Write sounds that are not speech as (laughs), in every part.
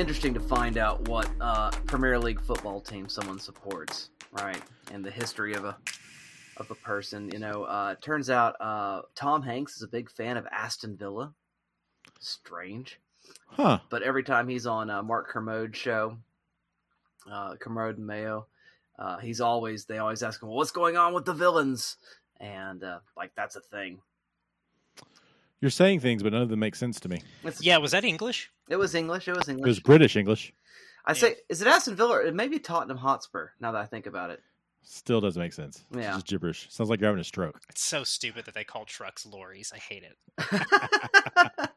interesting to find out what uh, Premier League football team someone supports, right? And the history of a of a person. You know, uh, turns out uh, Tom Hanks is a big fan of Aston Villa. Strange, Huh. but every time he's on uh, Mark Kermode's show, uh, Kermode and Mayo, uh, he's always they always ask him, well, "What's going on with the villains?" And uh, like that's a thing. You're saying things, but none of them make sense to me. It's, Yeah, was that English? it was English. It was English. It was British English. I say, is it Aston Villa? or It may be Tottenham Hotspur. Now that I think about it. Still doesn't make sense. It's Yeah. just gibberish. Sounds like you're having a stroke. It's so stupid that they call trucks lorries. I hate it. (laughs)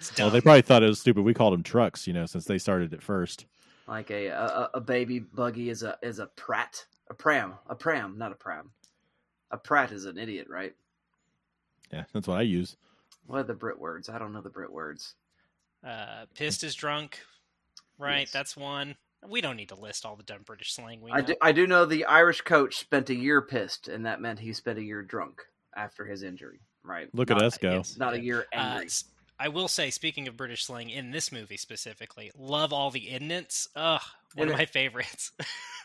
It's Well, they probably thought it was stupid. We called them trucks, you know, since they started it first. like a, a a baby buggy is a is a prat, a pram, a pram, not a pram. A prat is an idiot, right? Yeah, that's what I use. What are the Brit words? I don't know the Brit words. uh, pissed is drunk. Right, Yes. that's one. We don't need to list all the dumb British slang we know. I do, I do know the Irish coach spent a year pissed, and that meant he spent a year drunk after his injury. Right? Look Not- at us go. yes. Not a year Uh, angry. s- I will say, speaking of British slang, in this movie specifically, love all the indents. Ugh, one And of it- my favorites. (laughs)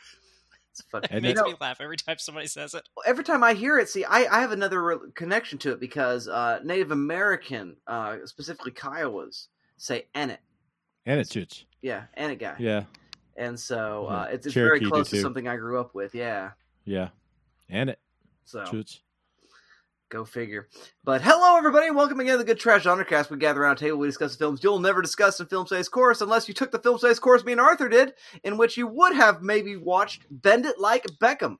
it's funny. it makes You me laugh every time somebody says it. every time I hear it, see, I, I have another re- connection to it because uh, Native American, uh, specifically Kiowas, say "en it." And. Yeah, "en it guy." Yeah, And so uh, Yeah, it's, it's very close to something I grew up with. Yeah. yeah. And it. So Church. Go figure. But hello, everybody, and welcome again to the Good Trash Undercast. We gather around a table, we discuss the films you'll never discuss in Film Studies course unless you took the Film Studies course me and Arthur did, in which you would have maybe watched Bend It Like Beckham.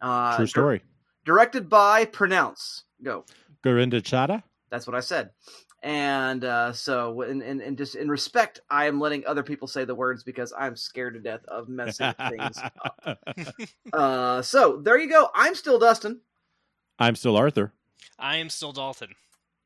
Uh, True dir- story. directed by Pronounce. Go. Gurinder Chadha. That's what I said. And uh, so, in, in, in just in respect, I am letting other people say the words because I'm scared to death of messing things up. (laughs) Uh, so there you go. I'm still Dustin. I'm still Arthur. I am still Dalton.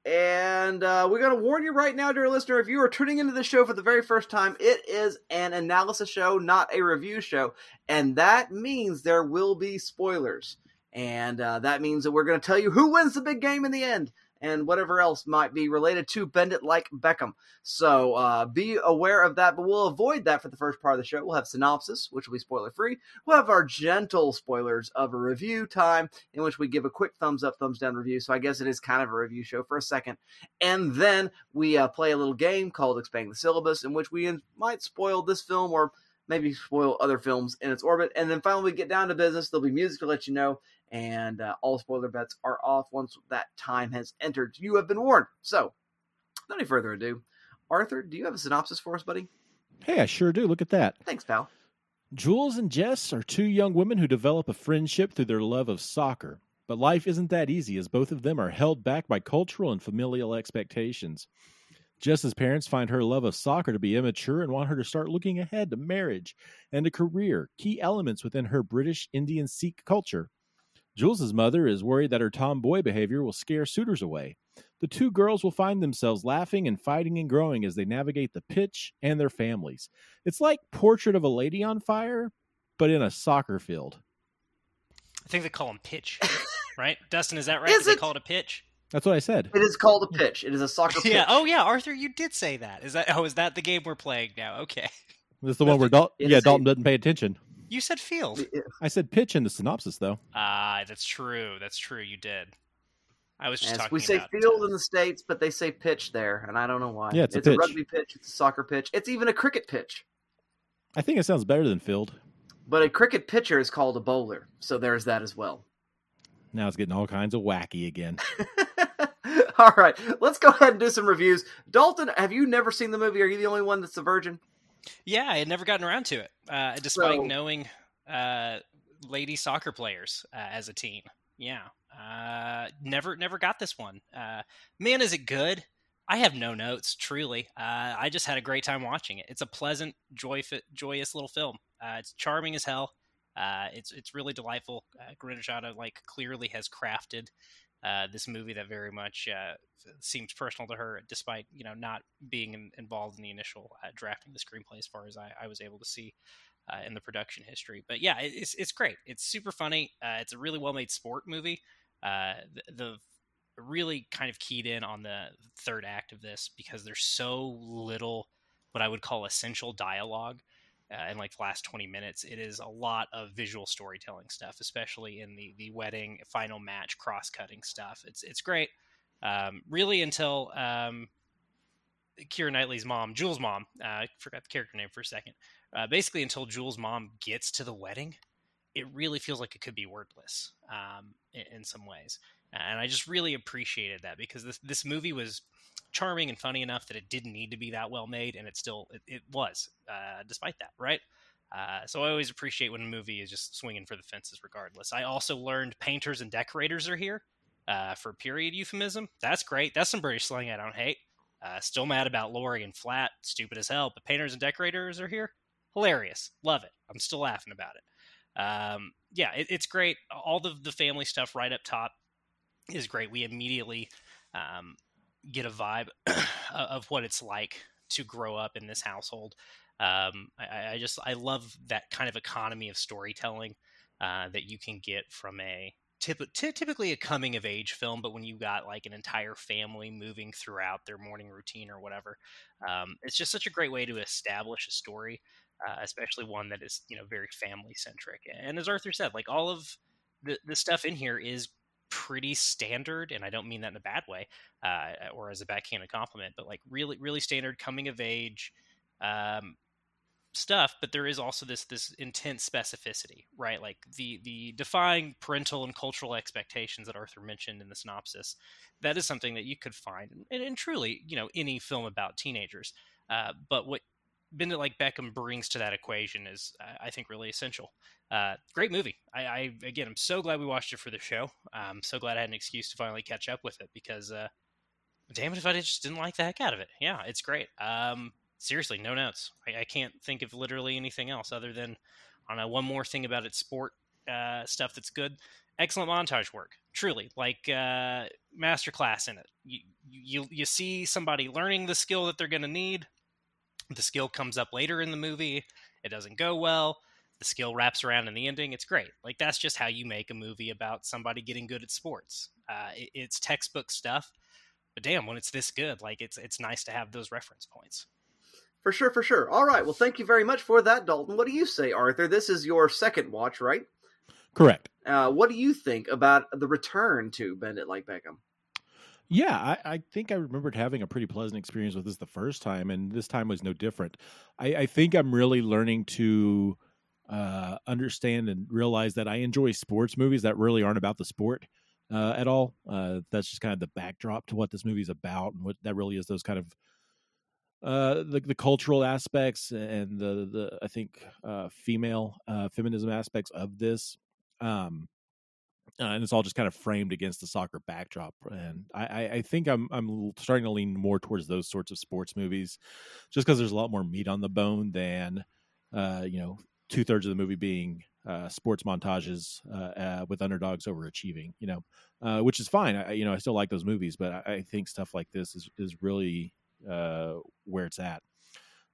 And uh, we're going to warn you right now, dear listener, if you are tuning into the show for the very first time, it is an analysis show, not a review show. And that means there will be spoilers. And uh, that means that we're going to tell you who wins the big game in the end and whatever else might be related to Bend It Like Beckham. So uh, be aware of that, but we'll avoid that for the first part of the show. We'll have synopsis, which will be spoiler free. We'll have our gentle spoilers of a review time in which we give a quick thumbs up, thumbs down review. So I guess it is kind of a review show for a second. And then we uh, play a little game called Expand the Syllabus, in which we might spoil this film or maybe spoil other films in its orbit. And then finally, we get down to business. There'll be music to let you know. And uh, all spoiler bets are off once that time has entered. You have been warned. So, without any further ado, Arthur, do you have a synopsis for us, buddy? Hey, I sure do. Look at that. Thanks, pal. Jules and Jess are two young women who develop a friendship through their love of soccer. But life isn't that easy, as both of them are held back by cultural and familial expectations. Jess's parents find her love of soccer to be immature and want her to start looking ahead to marriage and a career, key elements within her British Indian Sikh culture. Jules's mother is worried that her tomboy behavior will scare suitors away. The two girls will find themselves laughing and fighting and growing as they navigate the pitch and their families. It's like Portrait of a Lady on Fire, but in a soccer field. I think they call them pitch, (laughs) right? Dustin, is that right? Is Do they it? call it a pitch? That's what I said. It is called a pitch. It is a soccer (laughs) pitch. Yeah. Oh, yeah. Arthur, you did say that. Is that? Oh, is that the game we're playing now? Okay. This is the one where Dal- It yeah, Dalton doesn't pay attention. You said field. I said pitch in the synopsis though. Ah, that's true. That's true. You did. I was just Yes, talking we say field uh, in the states, but they say pitch there, and I don't know why. Yeah, it's a a pitch. rugby pitch. It's a soccer pitch. It's even a cricket pitch. I think it sounds better than field. But a cricket pitcher is called a bowler, so there's that as well. Now it's getting all kinds of wacky again. (laughs) (laughs) All right, let's go ahead and do some reviews. Dalton, have you never seen the movie? Are you the only one that's a virgin? Yeah, I had never gotten around to it, uh, despite So- knowing uh, lady soccer players uh, as a teen. Yeah, uh, never never got this one. Uh, man, is it good? I have no notes. Truly, uh, I just had a great time watching it. It's a pleasant, joy, joyous little film. Uh, it's charming as hell. Uh, it's it's really delightful. Uh, like clearly has crafted uh, this movie that very much uh, seems personal to her, despite you know not being in, involved in the initial uh, drafting the screenplay as far as I, I was able to see uh, in the production history. But yeah, it- it's it's great. It's super funny. Uh, it's a really well made sport movie. The, the really kind of keyed in on the third act of this because there's so little what I would call essential dialogue uh, in like the last 20 minutes. It is a lot of visual storytelling stuff, especially in the the wedding final match cross cutting stuff. It's it's great. Um, really until um, Knightley's mom, Jules' mom, uh, I forgot the character name for a second. Uh, basically, until Jules' mom gets to the wedding, it really feels like it could be wordless um, in, in, some ways. And I just really appreciated that because this this movie was charming and funny enough that it didn't need to be that well made, and it still it, it was, uh, despite that, right? Uh, so I always appreciate when a movie is just swinging for the fences, regardless. I also learned painters and decorators are here uh, for period euphemism. That's great. That's some British slang I don't hate. Uh, still mad about lorry and Flat, stupid as hell. But painters and decorators are here. Hilarious. Love it. I'm still laughing about it. Um, yeah, it, it's great. All the the family stuff right up top is great. We immediately um, get a vibe (clears throat) of what it's like to grow up in this household. Um, I, I, just I love that kind of economy of storytelling uh, that you can get from a t- typically a coming of age film, but when you got like an entire family moving throughout their morning routine or whatever, um, it's just such a great way to establish a story, uh, especially one that is you know very family centric. And as Arthur said, like all of the the stuff in here is pretty standard, and I don't mean that in a bad way uh, or as a backhanded compliment, but like really, really standard coming of age um, stuff. But there is also this this intense specificity, right? Like the the defying parental and cultural expectations that Arthur mentioned in the synopsis. That is something that you could find, and, truly, you know, any film about teenagers. Uh, but what Bend It Like Beckham brings to that equation is, I think, really essential. Uh, great movie. I, I, again, I'm so glad we watched it for the show. I'm so glad I had an excuse to finally catch up with it because, uh, damn it, if I just didn't like the heck out of it. Yeah, it's great. Um, seriously, no notes. I, I, can't think of literally anything else other than, know, one more thing about its sport uh, stuff that's good. Excellent montage work, truly, like uh, masterclass in it. You, you you see somebody learning the skill that they're going to need the skill comes up later in the movie. It doesn't go well. The skill wraps around in the ending. It's great. Like that's just how you make a movie about somebody getting good at sports. Uh, it, it's textbook stuff, but damn, when it's this good, like it's it's nice to have those reference points. For sure, for sure. All right. Well, thank you very much for that, Dalton. What do you say, Arthur? This is your second watch, right? Correct. Uh, what do you think about the return to Bend It Like Beckham? Yeah, I, I, think I remembered having a pretty pleasant experience with this the first time, and this time was no different. I, I think I'm really learning to uh, understand and realize that I enjoy sports movies that really aren't about the sport uh, at all. Uh, that's just kind of the backdrop to what this movie's about, and what that really is those kind of uh, the the cultural aspects and the the I think uh, female uh, feminism aspects of this. Um, uh, and it's all just kind of framed against the soccer backdrop. And I, I think I'm I'm starting to lean more towards those sorts of sports movies, just because there's a lot more meat on the bone than, uh, you know, two thirds of the movie being uh, sports montages uh, uh, with underdogs overachieving. You know, uh, which is fine. I, you know, I still like those movies, but I, I think stuff like this is is really where it's at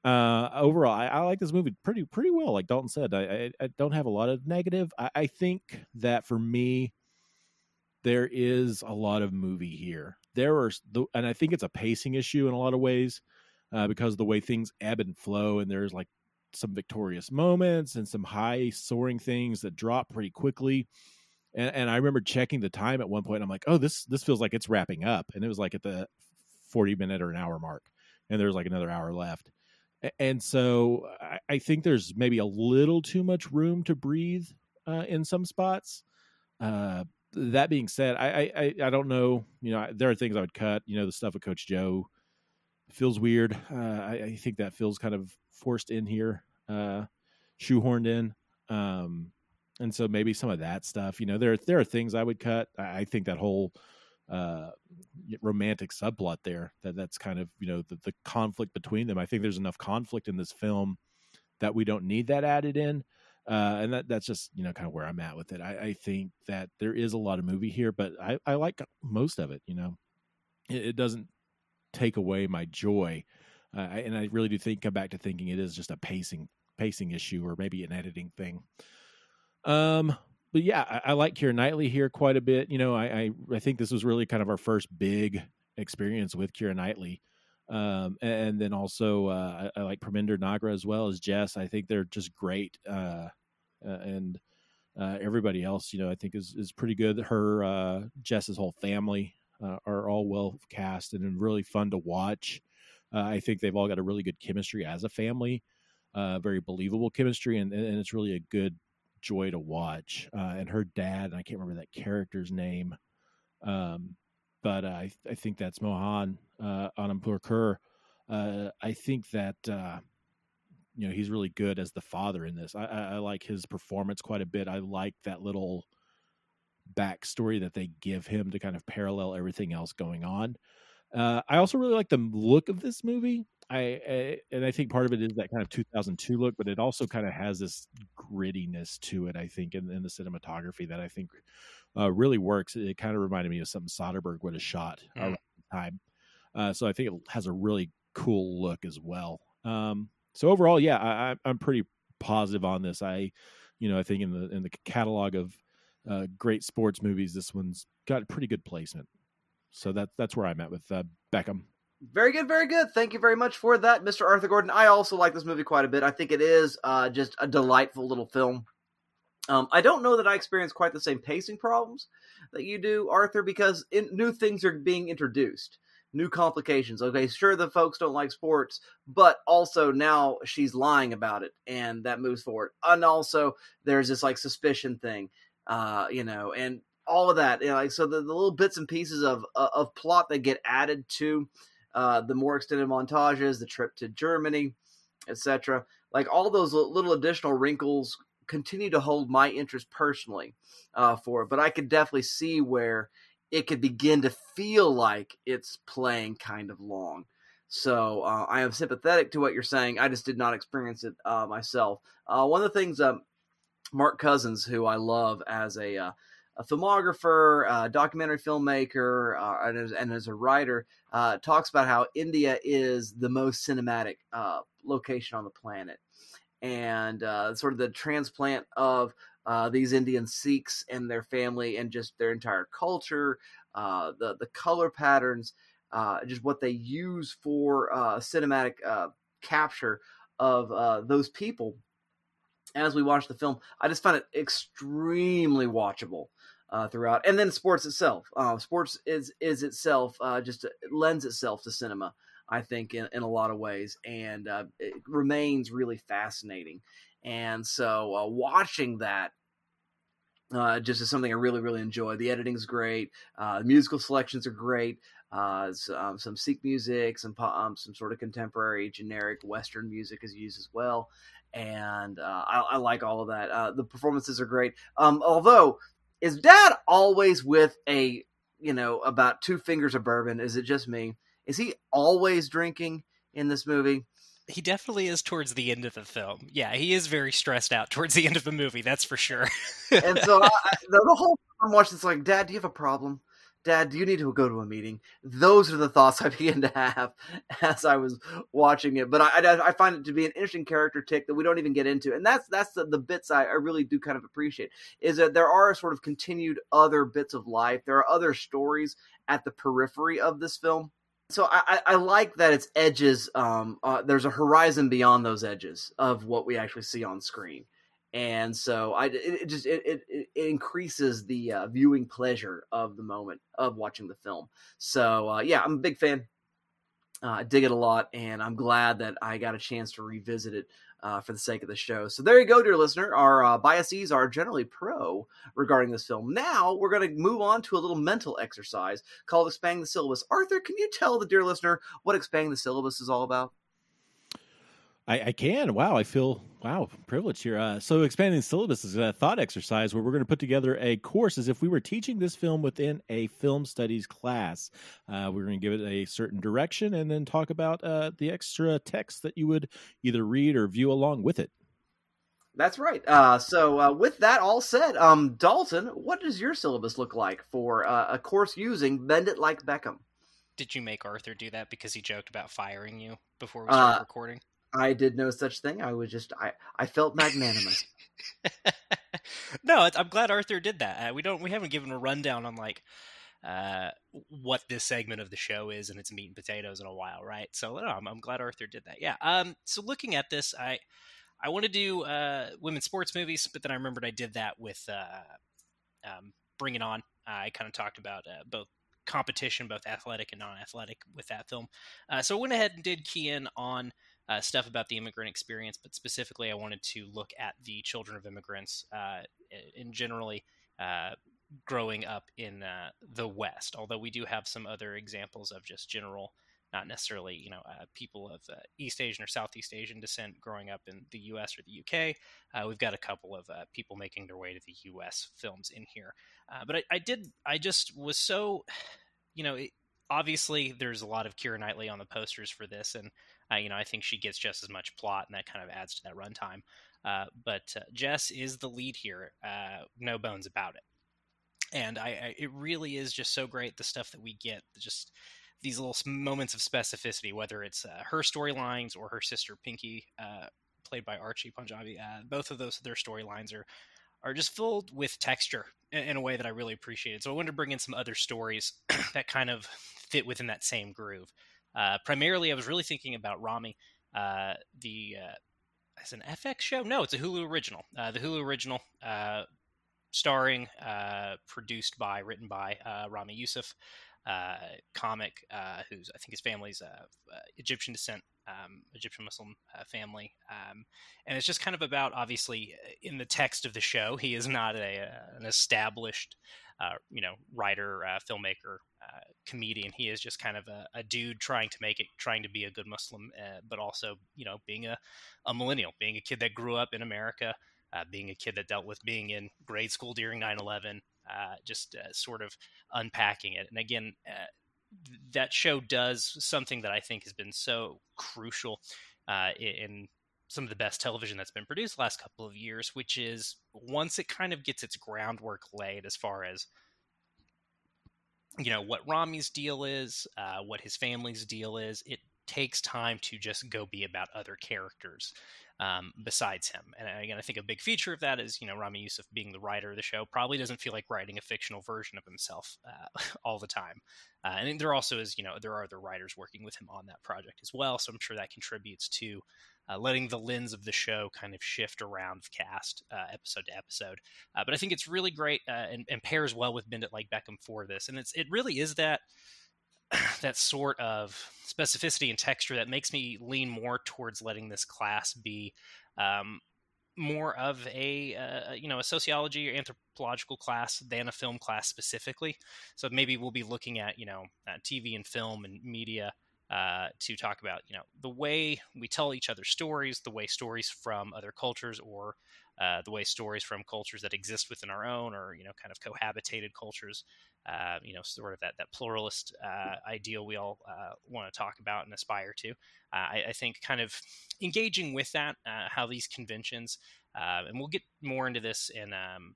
uh overall I, I, like this movie pretty pretty well like dalton said i i, I don't have a lot of negative. I, think that for me there is a lot of movie here. There are the, and i think it's a pacing issue in a lot of ways uh, because of the way things ebb and flow and there's like some victorious moments and some high soaring things that drop pretty quickly. And, and i remember checking the time at one point i'm like oh this this feels like it's wrapping up. And it was like at the 40 minute or an hour mark and there's like another hour left and so I, think there's maybe a little too much room to breathe uh, in some spots. Uh, that being said, I, I I don't know. You know, there are things I would cut. You know, the stuff with Coach Joe feels weird. Uh, I, I, think that feels kind of forced in here, uh, shoehorned in. Um, and so maybe some of that stuff. You know, there there are things I would cut. I, I think that whole uh, romantic subplot there that that's kind of you know the, the conflict between them. I think there's enough conflict in this film that we don't need that added in uh, and that that's just you know kind of where i'm at with it. I, I, think that there is a lot of movie here but i, I like most of it you know? It, it doesn't take away my joy. Uh, and i really do think come back to thinking it is just a pacing pacing issue or maybe an editing thing. Um but yeah, I, I, like Keira Knightley here quite a bit. You know, I, I, I think this was really kind of our first big experience with Keira Knightley. Um, and then also uh, I, I, like Parminder Nagra as well as Jess. I think they're just great. Uh, and uh, everybody else, you know, I think is is pretty good. Her uh, Jess's whole family uh, are all well cast and really fun to watch. Uh, I think they've all got a really good chemistry as a family, uh, very believable chemistry, and, and it's really a good joy to watch. Uh, and her dad, and I can't remember that character's name, um, but I I think that's Mohan uh, Anupam Kher. Uh, I think that uh, you know he's really good as the father in this. I, I, I like his performance quite a bit. I like that little backstory that they give him to kind of parallel everything else going on. Uh, I also really like the look of this movie. I, I, and I think part of it is that kind of 2002 look, but it also kind of has this grittiness to it. I think in, in the cinematography that I think uh, really works. It kind of reminded me of something Soderbergh would have shot mm. around the time. Uh, so I think it has a really cool look as well. Um, so overall, yeah, I, I'm pretty positive on this. I, you know, I think in the in the catalog of uh, great sports movies, this one's got a pretty good placement. So that's that's where I'm at with uh, Beckham. Very good, very good. Thank you very much for that, Mr. Arthur Gordon. I also like this movie quite a bit. I think it is uh, just a delightful little film. Um, I don't know that I experience quite the same pacing problems that you do, Arthur, because in, new things are being introduced, new complications. Okay, sure, the folks don't like sports, but also now she's lying about it, and that moves forward. And also, there's this like suspicion thing, uh, you know, and all of that. You know, like so, the, the little bits and pieces of uh, of plot that get added to uh, the more extended montages, the trip to Germany, etc. Like all those little additional wrinkles continue to hold my interest personally uh, for it, but I could definitely see where it could begin to feel like it's playing kind of long. So uh, I am sympathetic to what you're saying. I just did not experience it uh, myself. Uh, one of the things um, Mark Cousins, who I love as a uh, a filmographer, a documentary filmmaker, uh, and, as, and, as, a writer, uh, talks about how India is the most cinematic uh, location on the planet, and uh, sort of the transplant of uh, these Indian Sikhs and their family, and just their entire culture, uh, the the color patterns, just what they use for cinematic capture of those people. As we watch the film, I just found it extremely watchable uh, throughout. And then sports itself, uh, sports is is itself uh, just lends itself to cinema. I think in, in a lot of ways, and uh, it remains really fascinating. And so uh, watching that uh, just is something I really, really enjoy. The editing is great. Uh, the musical selections are great. Uh, um, some Sikh music, some um, some sort of contemporary, generic Western music is used as well, and uh, I, I, like all of that. Uh, the performances are great. Um, although is dad always with a you know about two fingers of bourbon? Is it just me? Is he always drinking in this movie? He definitely is towards the end of the film. Yeah he is very stressed out towards the end of the movie that's for sure. And so I, the, the, whole time i'm watching it's like dad do you have a problem Dad, do you need to go to a meeting? Those are the thoughts (laughs) I began to have as I was watching it. But I, I, I find it to be an interesting character tick that we don't even get into, and that's that's the, the bits I, I really do kind of appreciate. Is that there are sort of continued other bits of life. There are other stories at the periphery of this film so I, I, like that its edges um, uh, there's a horizon beyond those edges of what we actually see on screen and so I it, it just it, it, it, increases the uh, viewing pleasure of the moment of watching the film. So uh, yeah, I'm a big fan. Uh, I dig it a lot, and I'm glad that I got a chance to revisit it uh, for the sake of the show. So there you go, dear listener. Our uh, biases are generally pro regarding this film. Now we're going to move on to a little mental exercise called expanding the syllabus. Arthur, can you tell the dear listener what expanding the syllabus is all about? I, I, can. Wow, I feel wow privileged here. Uh, so, expanding syllabus is a thought exercise where we're going to put together a course as if we were teaching this film within a film studies class. Uh, we're going to give it a certain direction and then talk about uh, the extra text that you would either read or view along with it. That's right. Uh, so, uh, with that all said, um, Dalton, what does your syllabus look like for uh, a course using Bend It Like Beckham? Did you make Arthur do that because he joked about firing you before we started recording? I did no such thing. I was just I I felt magnanimous. (laughs) no, I'm glad Arthur did that. Uh, we don't we haven't given a rundown on like uh, what this segment of the show is and its meat and potatoes in a while, right? So no, I'm, I'm, glad Arthur did that. Yeah. Um, so looking at this, I I want to do uh, women's sports movies, but then I remembered I did that with uh, um, Bring It On. I kind of talked about uh, both competition, both athletic and non-athletic, with that film. Uh, so I went ahead and did key in on uh, stuff about the immigrant experience, but specifically, I wanted to look at the children of immigrants uh, in generally uh, growing up in uh, the West. Although we do have some other examples of just general, not necessarily you know uh, people of uh, East Asian or Southeast Asian descent growing up in the U.S. or the UK. we've got a couple of people making their way to the U.S. films in here, but I, I, did. I just was so, you know. It, obviously, there's a lot of Keira Knightley on the posters for this, and uh, you know, I think she gets just as much plot, and that kind of adds to that runtime. Uh, but uh, Jess is the lead here, uh, no bones about it. And I, I, it really is just so great the stuff that we get, just these little moments of specificity, whether it's uh, her storylines or her sister Pinky, uh, played by Archie Panjabi. both of those their storylines are are just filled with texture in, in, a way that I really appreciated. So I wanted to bring in some other stories (clears throat) that kind of fit within that same groove. Uh, primarily, I was really thinking about Ramy. uh, the uh, as an FX show. No, it's a Hulu original. Uh, the Hulu original, uh, starring, uh, produced by, written by Ramy Youssef, comic who's I think his family's Egyptian descent. Um, Egyptian Muslim family, um, and it's just kind of about obviously in the text of the show, he is not a, an established uh, you know, writer, uh, filmmaker, uh, comedian. He is just kind of a, a, dude trying to make it, trying to be a good Muslim, uh, but also, you know, being a, a millennial, being a kid that grew up in America, uh, being a kid that dealt with being in grade school during 9 11, just sort of unpacking it. And again, that show does something that I think has been so crucial in some of the best television that's been produced last couple of years, which is once it kind of gets its groundwork laid as far as you know what Ramy's deal is, uh, what his family's deal is. It takes time to just go be about other characters um, besides him. And again, I think a big feature of that is, you know, Ramy Youssef being the writer of the show probably doesn't feel like writing a fictional version of himself uh, (laughs) all the time. Uh, and there also is, you know, there are other writers working with him on that project as well. So I'm sure that contributes to uh, letting the lens of the show kind of shift around the cast uh, episode to episode. Uh, but I think it's really great uh, and, and, pairs well with Bend It Like Beckham for this. And it's it really is that (clears throat) that sort of specificity and texture that makes me lean more towards letting this class be um, more of a uh, you know a sociology or anthropological class than a film class specifically. So maybe we'll be looking at you know uh, TV and film and media uh, to talk about you know the way we tell each other stories, the way stories from other cultures or uh, the way stories from cultures that exist within our own or you know kind of cohabitated cultures uh, you know, sort of that that pluralist uh, ideal we all uh, want to talk about and aspire to. I, I, think kind of engaging with that, how these conventions, and we'll get more into this in. Um,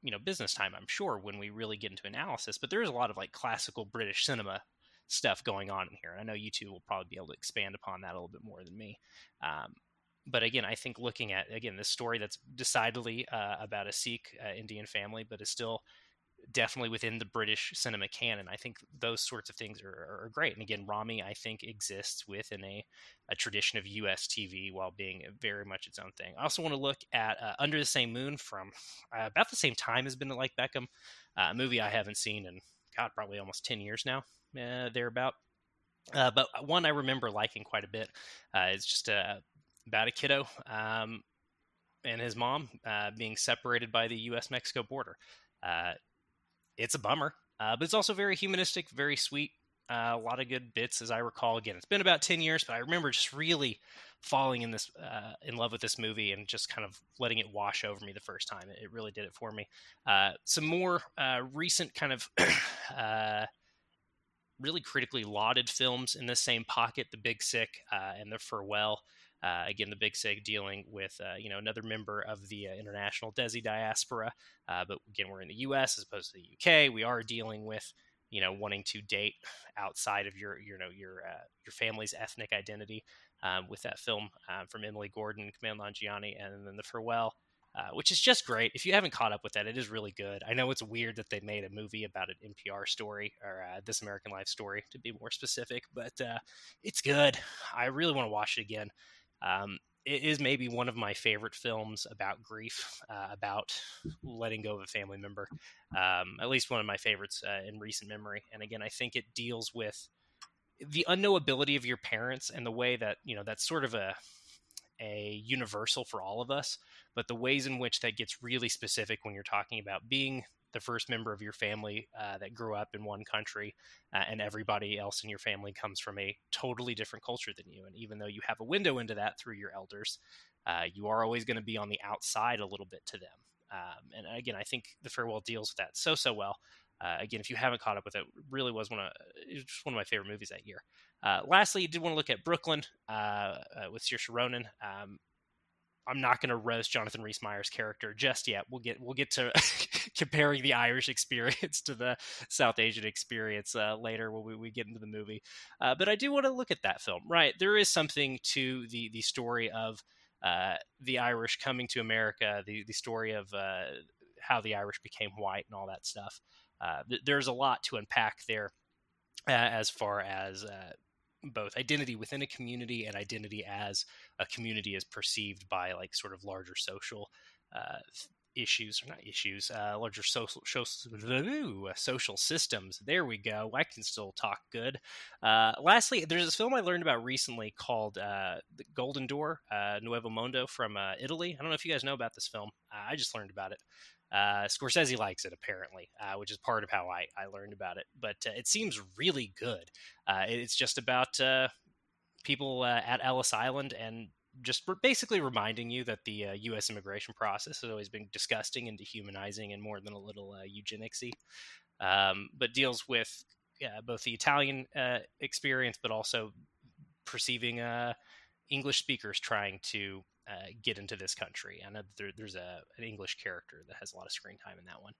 you know, business time, I'm sure, when we really get into analysis, but there's a lot of like classical British cinema stuff going on in here. And I know you two will probably be able to expand upon that a little bit more than me. Um, but again, I think looking at again this story that's decidedly uh, about a Sikh uh, Indian family, but is still definitely within the British cinema canon. I think those sorts of things are, are great. And again, Ramy, I think, exists within a, a tradition of US TV while being very much its own thing. I also want to look at uh, Under the Same Moon from uh, about the same time as Been Like Beckham, uh, a movie I haven't seen in, God, probably almost 10 years now, uh, thereabout. Uh, but one I remember liking quite a bit. Uh, it's just about a kiddo um, and his mom being separated by the U.S. Mexico border. Uh, it's a bummer, uh, but it's also very humanistic, very sweet. Uh, a lot of good bits, as I recall. Again, it's been about ten years, but I remember just really falling in this uh, in love with this movie and just kind of letting it wash over me the first time. It, really did it for me. Uh, some more uh, recent kind of. (clears throat) Uh, really critically lauded films in the same pocket the big sick and the farewell uh, again, the Big Sick dealing with uh, you know another member of the uh, international Desi diaspora, uh, but again, we're in the U.S. as opposed to the UK. We are dealing with you know wanting to date outside of your you know your uh, your family's ethnic identity um, with that film from Emily Gordon, Kumail Nanjiani, and then the farewell. Uh, which is just great. If you haven't caught up with that, it is really good. I know it's weird that they made a movie about an NPR story or uh, This American Life story, to be more specific, but uh, it's good. I really want to watch it again. Um, it is maybe one of my favorite films about grief, uh, about letting go of a family member. Um, at least one of my favorites uh, in recent memory. And again, I think it deals with the unknowability of your parents and the way that you know that's sort of a a universal for all of us, but the ways in which that gets really specific when you're talking about being the first member of your family uh, that grew up in one country uh, and everybody else in your family comes from a totally different culture than you. And even though you have a window into that through your elders, uh, you are always going to be on the outside a little bit to them. Um, and again, I think the farewell deals with that so so well. Uh, again, if you haven't caught up with it, it really was one of just one of my favorite movies that year. Uh, lastly, you did want to look at Brooklyn uh, uh with Saoirse Ronan. Um, I'm not going to roast Jonathan Rhys Meyers' character just yet. We'll get we'll get to (laughs) comparing the Irish experience to the South Asian experience uh, later when we, we get into the movie. Uh, but I do want to look at that film. Right, there is something to the the story of uh, the Irish coming to America, the the story of uh, how the Irish became white and all that stuff. Uh, th- there's a lot to unpack there uh, as far as both identity within a community and identity as a community is perceived by like sort of larger social uh, issues or not issues uh, larger social social, social systems. There we go. I can still talk good. Uh, lastly there's this film i learned about recently called uh, the golden door uh, nuevo mondo from uh, italy. I don't know if you guys know about this film. I just learned about it uh, Scorsese likes it apparently, uh, which is part of how I, I learned about it. But uh, it seems really good. Uh, it's just about uh, people uh, at Ellis Island and just basically reminding you that the U.S. immigration process has always been disgusting and dehumanizing and more than a little eugenicsy. Um, but deals with both the Italian experience, but also perceiving English speakers trying to uh, get into this country. I know there, there's a an English character that has a lot of screen time in that one,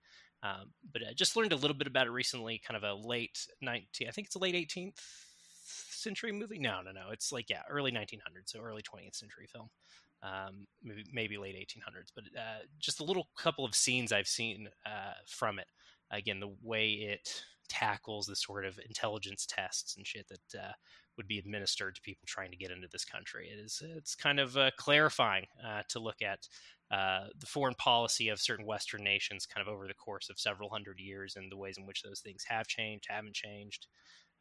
um, but I just learned a little bit about it recently. Kind of a late 19, I think it's a late 18th century movie. No, no, no. It's like yeah, early 1900s, so early 20th century film. Um, maybe, maybe late 1800s, but uh, just a little couple of scenes I've seen uh, from it. Again, the way it tackles the sort of intelligence tests and shit that uh, would be administered to people trying to get into this country. It is it's kind of uh, clarifying uh, to look at uh, the foreign policy of certain Western nations, kind of over the course of several hundred years, and the ways in which those things have changed, haven't changed.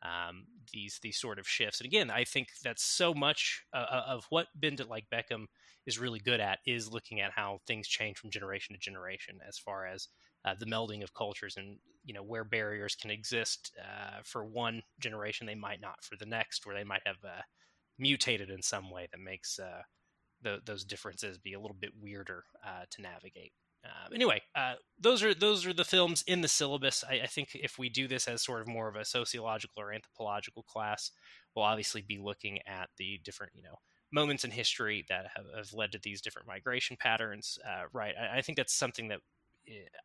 Um, these these sort of shifts, and again, I think that's so much uh, uh, of what Bend It Like Beckham is really good at is looking at how things change from generation to generation, as far as uh, the melding of cultures and you know where barriers can exist uh, for one generation they might not for the next where they might have uh, mutated in some way that makes uh, the, those differences be a little bit weirder uh, to navigate. Uh, anyway those are those are the films in the syllabus. I, I, think if we do this as sort of more of a sociological or anthropological class we'll obviously be looking at the different you know moments in history that have, have led to these different migration patterns right? I, I think that's something that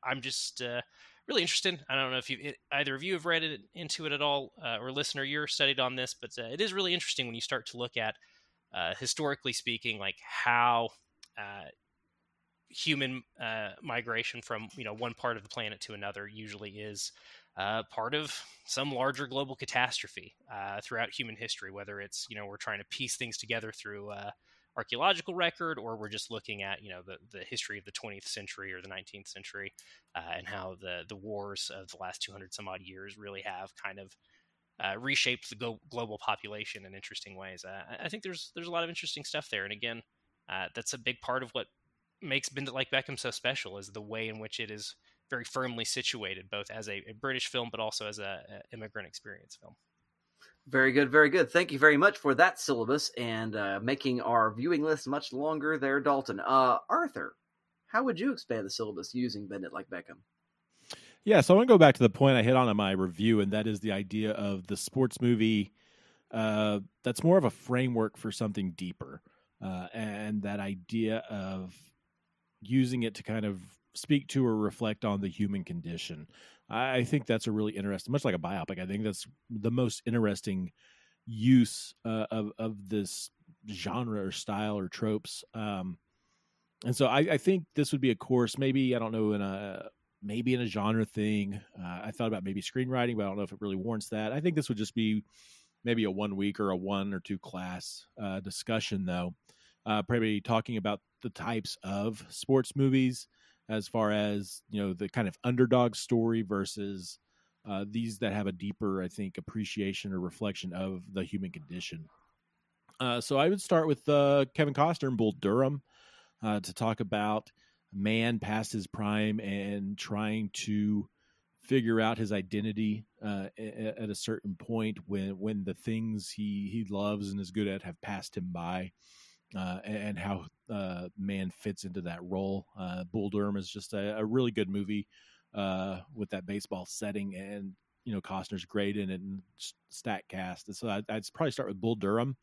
I'm just uh, really interested. I don't know if you it, either of you have read it into it at all, uh, or listener, you're studied on this, but uh, it is really interesting when you start to look at uh, historically speaking, like how uh, human uh, migration from you know one part of the planet to another usually is part of some larger global catastrophe throughout human history. Whether it's you know we're trying to piece things together through archaeological record or we're just looking at you know the, the history of the 20th century or the 19th century uh, and how the the wars of the last 200 some odd years really have kind of uh, reshaped the go- global population in interesting ways. Uh, I think there's there's a lot of interesting stuff there, and again, uh, that's a big part of what makes Bend Like Beckham so special is the way in which it is very firmly situated, both as a, a British film but also as a, a immigrant experience film. Very good, very good. Thank you very much for that syllabus and uh, making our viewing list much longer there, Dalton. Uh, Arthur, how would you expand the syllabus using Bend It Like Beckham? Yeah, so I want to go back to the point I hit on in my review, and that is the idea of the sports movie uh, that's more of a framework for something deeper. Uh, and that idea of using it to kind of speak to or reflect on the human condition. I think that's a really interesting, much like a biopic. I think that's the most interesting use uh, of of this genre or style or tropes. Um, and so I, I think this would be a course, maybe I don't know in a maybe in a genre thing. Uh, I thought about maybe screenwriting, but I don't know if it really warrants that. I think this would just be maybe a one week or a one or two class uh, discussion, though. Uh, probably talking about the types of sports movies as far as you know the kind of underdog story versus uh, these that have a deeper, I think, appreciation or reflection of the human condition. Uh, so I would start with uh, Kevin Costner and Bull Durham uh, to talk about man past his prime and trying to figure out his identity uh, at a certain point when when the things he he loves and is good at have passed him by, uh, and how uh, man fits into that role. Uh, Bull Durham is just a, a really good movie uh, with that baseball setting, and you know Costner's great in it and stat cast. And so I'd, I'd, probably start with Bull Durham.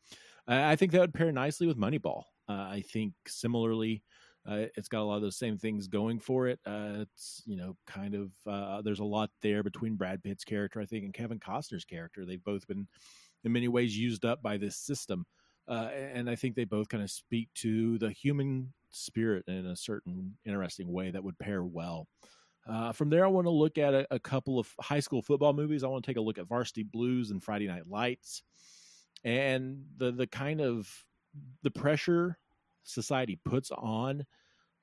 I think that would pair nicely with Moneyball. Uh, I think similarly. Uh, it's got a lot of those same things going for it. It's you know kind of there's a lot there between Brad Pitt's character, I think, and Kevin Costner's character. They've both been in many ways used up by this system, uh, and I think they both kind of speak to the human spirit in a certain interesting way that would pair well. Uh, from there, I want to look at a, a, couple of high school football movies. I want to take a look at Varsity Blues and Friday Night Lights, and the the kind of the pressure society puts on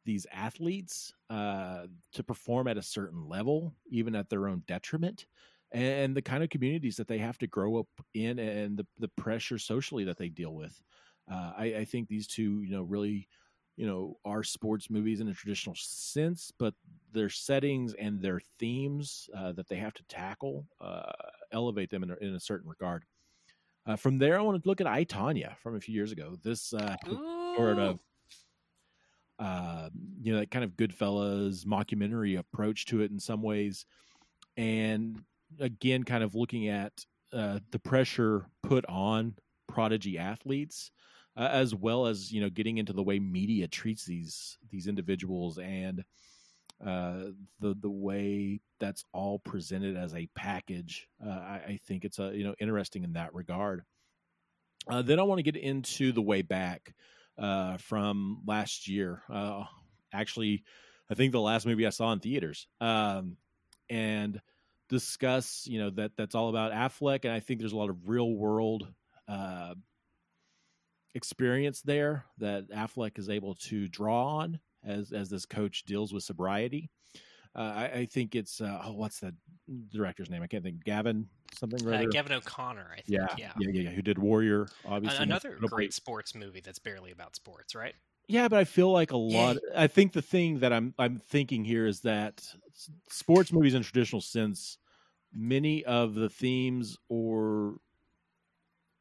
these athletes uh, to perform at a certain level, even at their own detriment, and the kind of communities that they have to grow up in, and the, the pressure socially that they deal with. Uh, I, I, think these two, you know, really, you know, are sports movies in a traditional sense, but their settings and their themes uh, that they have to tackle uh, elevate them in a, in a certain regard. Uh, from there, I want to look at I, Tonya from a few years ago. This uh, sort of uh, you know that kind of Goodfellas mockumentary approach to it in some ways, and again, kind of looking at uh, the pressure put on prodigy athletes, uh, as well as you know getting into the way media treats these these individuals and uh, the the way that's all presented as a package. Uh, I, I, think it's a you know interesting in that regard. Uh, then I want to get into the way back uh, from last year. Uh, actually, I think the last movie I saw in theaters, um, and discuss you know that that's all about Affleck, and I think there's a lot of real world uh, experience there that Affleck is able to draw on as as this coach deals with sobriety. Uh, I, I, think it's uh, oh, what's the director's name? I can't think. Gavin something. Uh, Gavin O'Connor. I think. Yeah, yeah, yeah, yeah, yeah. Who did Warrior? Obviously, another great sports movie that's barely about sports, right? Yeah, but I feel like a lot. I think the thing that I'm I'm thinking here is that sports movies in traditional sense, many of the themes or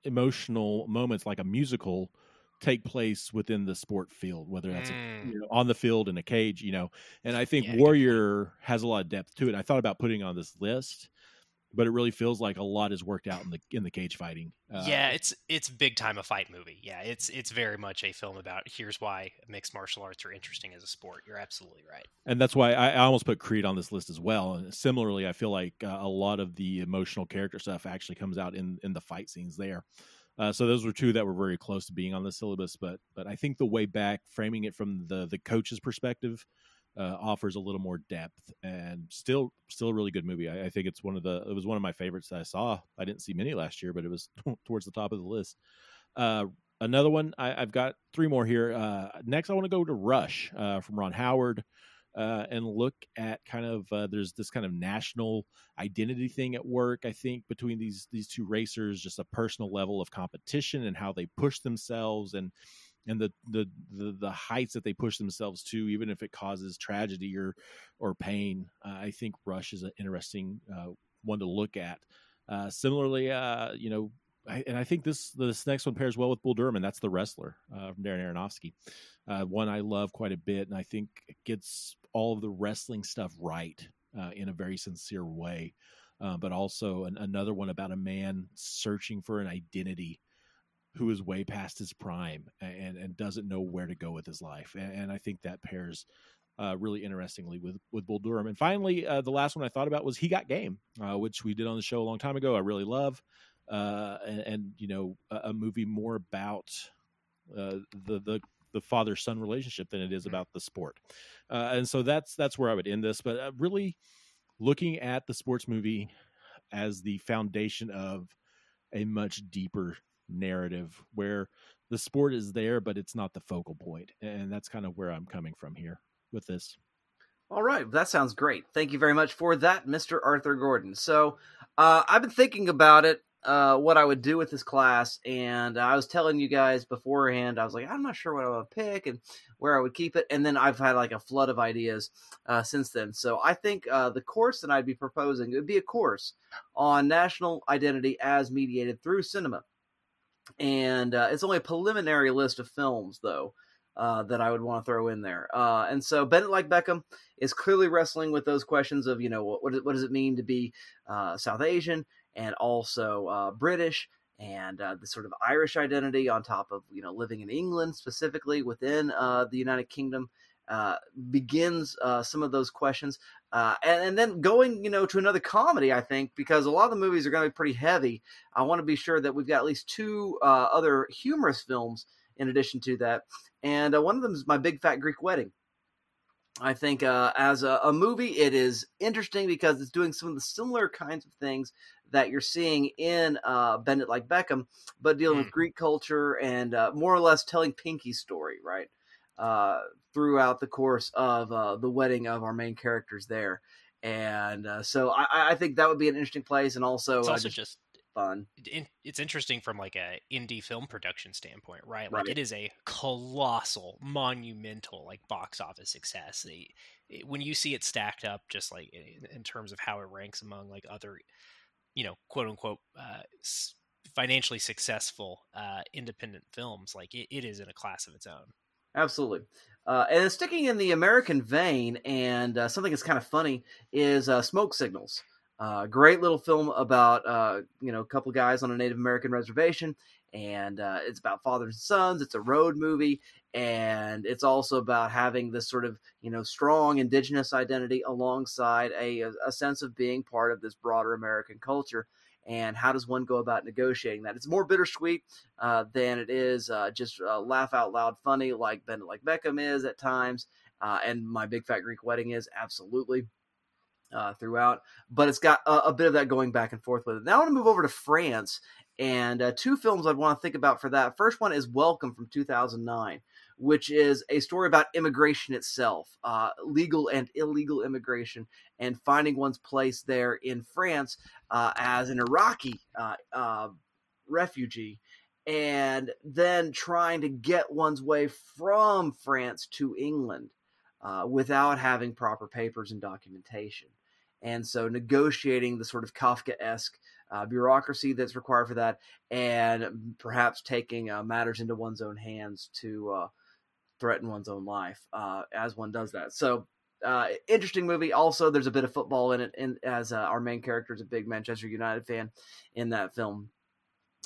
emotional moments, like a musical, take place within the sport field, whether that's mm. you know, on the field in a cage, you know. And I think yeah, Warrior has a lot of depth to it. I thought about putting on this list, but it really feels like a lot is worked out in the in the cage fighting. Uh, yeah, it's it's big time a fight movie. Yeah, it's it's very much a film about here's why mixed martial arts are interesting as a sport. You're absolutely right, and that's why I, I almost put Creed on this list as well. And similarly, I feel like uh, a lot of the emotional character stuff actually comes out in in the fight scenes there. Uh, so those were two that were very close to being on the syllabus, but but I think the way back, framing it from the the coach's perspective, uh, offers a little more depth and still still a really good movie. I, I, think it's one of the it was one of my favorites that I saw. I didn't see many last year, but it was (laughs) towards the top of the list. Uh, another one I, have got three more here. Uh, next, I want to go to Rush uh, from Ron Howard uh, and look at kind of uh, there's this kind of national identity thing at work. I think between these these two racers, just a personal level of competition and how they push themselves and and the, the the the, heights that they push themselves to, even if it causes tragedy or or pain. Uh, I think Rush is an interesting uh, one to look at. Uh, similarly, uh, you know, I, and I think this this next one pairs well with Bull Durham, and that's the wrestler uh, from Darren Aronofsky. Uh, one I love quite a bit, and I think it gets all of the wrestling stuff right in a very sincere way. But also an, another one about a man searching for an identity who is way past his prime and, and doesn't know where to go with his life. And, and I think that pairs uh, really interestingly with with Bull Durham. And finally, uh, the last one I thought about was He Got Game, uh, which we did on the show a long time ago. I really love, uh, and, and, you know, a, a, movie more about uh, the the the father son relationship than it is about the sport. Uh, and so that's that's where I would end this. But uh, really looking at the sports movie as the foundation of a much deeper narrative where the sport is there, but it's not the focal point. And that's kind of where I'm coming from here with this. All right, that sounds great. Thank you very much for that, Mr. Arthur Gordon. So, uh, I've been thinking about it, uh, what I would do with this class, and I was telling you guys beforehand, I was like, I'm not sure what I would pick and where I would keep it, and then I've had like a flood of ideas uh, since then. So, I think uh, the course that I'd be proposing would be a course on national identity as mediated through cinema, and uh, it's only a preliminary list of films, though. Uh, that I would want to throw in there. Uh, and so Bend It Like Beckham is clearly wrestling with those questions of, you know, what, what does it mean to be uh, South Asian and also uh, British and uh, the sort of Irish identity on top of, you know, living in England specifically within the United Kingdom. begins some of those questions, and, and, then going, you know, to another comedy. I think because a lot of the movies are going to be pretty heavy. I want to be sure that we've got at least two other humorous films in addition to that. And uh, one of them is My Big Fat Greek Wedding. I think uh, as a, a, movie, it is interesting because it's doing some of the similar kinds of things that you're seeing in uh, Bend It Like Beckham, but dealing mm. with Greek culture and uh, more or less telling Pinky's story, right? Uh, throughout the course of uh, the wedding of our main characters there. And uh, so I, I, think that would be an interesting place. And also, it's also just, just fun. It's interesting from like a indie film production standpoint, right? Like right. it is a colossal, monumental like box office success. It, it, when you see it stacked up, just like in, in, terms of how it ranks among like other, you know, quote unquote, uh, financially successful uh, independent films, like it, it is in a class of its own. Absolutely. Uh, and sticking in the American vein, and uh, something that's kind of funny is uh, smoke signals. Uh, great little film about uh, you know a couple guys on a Native American reservation, and uh, it's about fathers and sons. It's a road movie, and it's also about having this sort of you know strong indigenous identity alongside a, a sense of being part of this broader American culture. And how does one go about negotiating that? It's more bittersweet uh, than it is uh, just uh, laugh out loud funny, like Bend It Like Beckham is at times, and My Big Fat Greek Wedding is absolutely uh, throughout, but it's got a, a, bit of that going back and forth with it. Now I want to move over to France, and uh, two films I'd want to think about for that. First one is Welcome from 2009, which is a story about immigration itself, uh, legal and illegal immigration, and finding one's place there in France uh, as an Iraqi uh, uh, refugee. And then trying to get one's way from France to England uh, without having proper papers and documentation. And so negotiating the sort of Kafka esque uh, bureaucracy that's required for that, and perhaps taking uh, matters into one's own hands to uh, threaten one's own life uh, as one does that. So, uh, interesting movie. Also, there's a bit of football in it, and as uh, our main character is a big Manchester United fan in that film,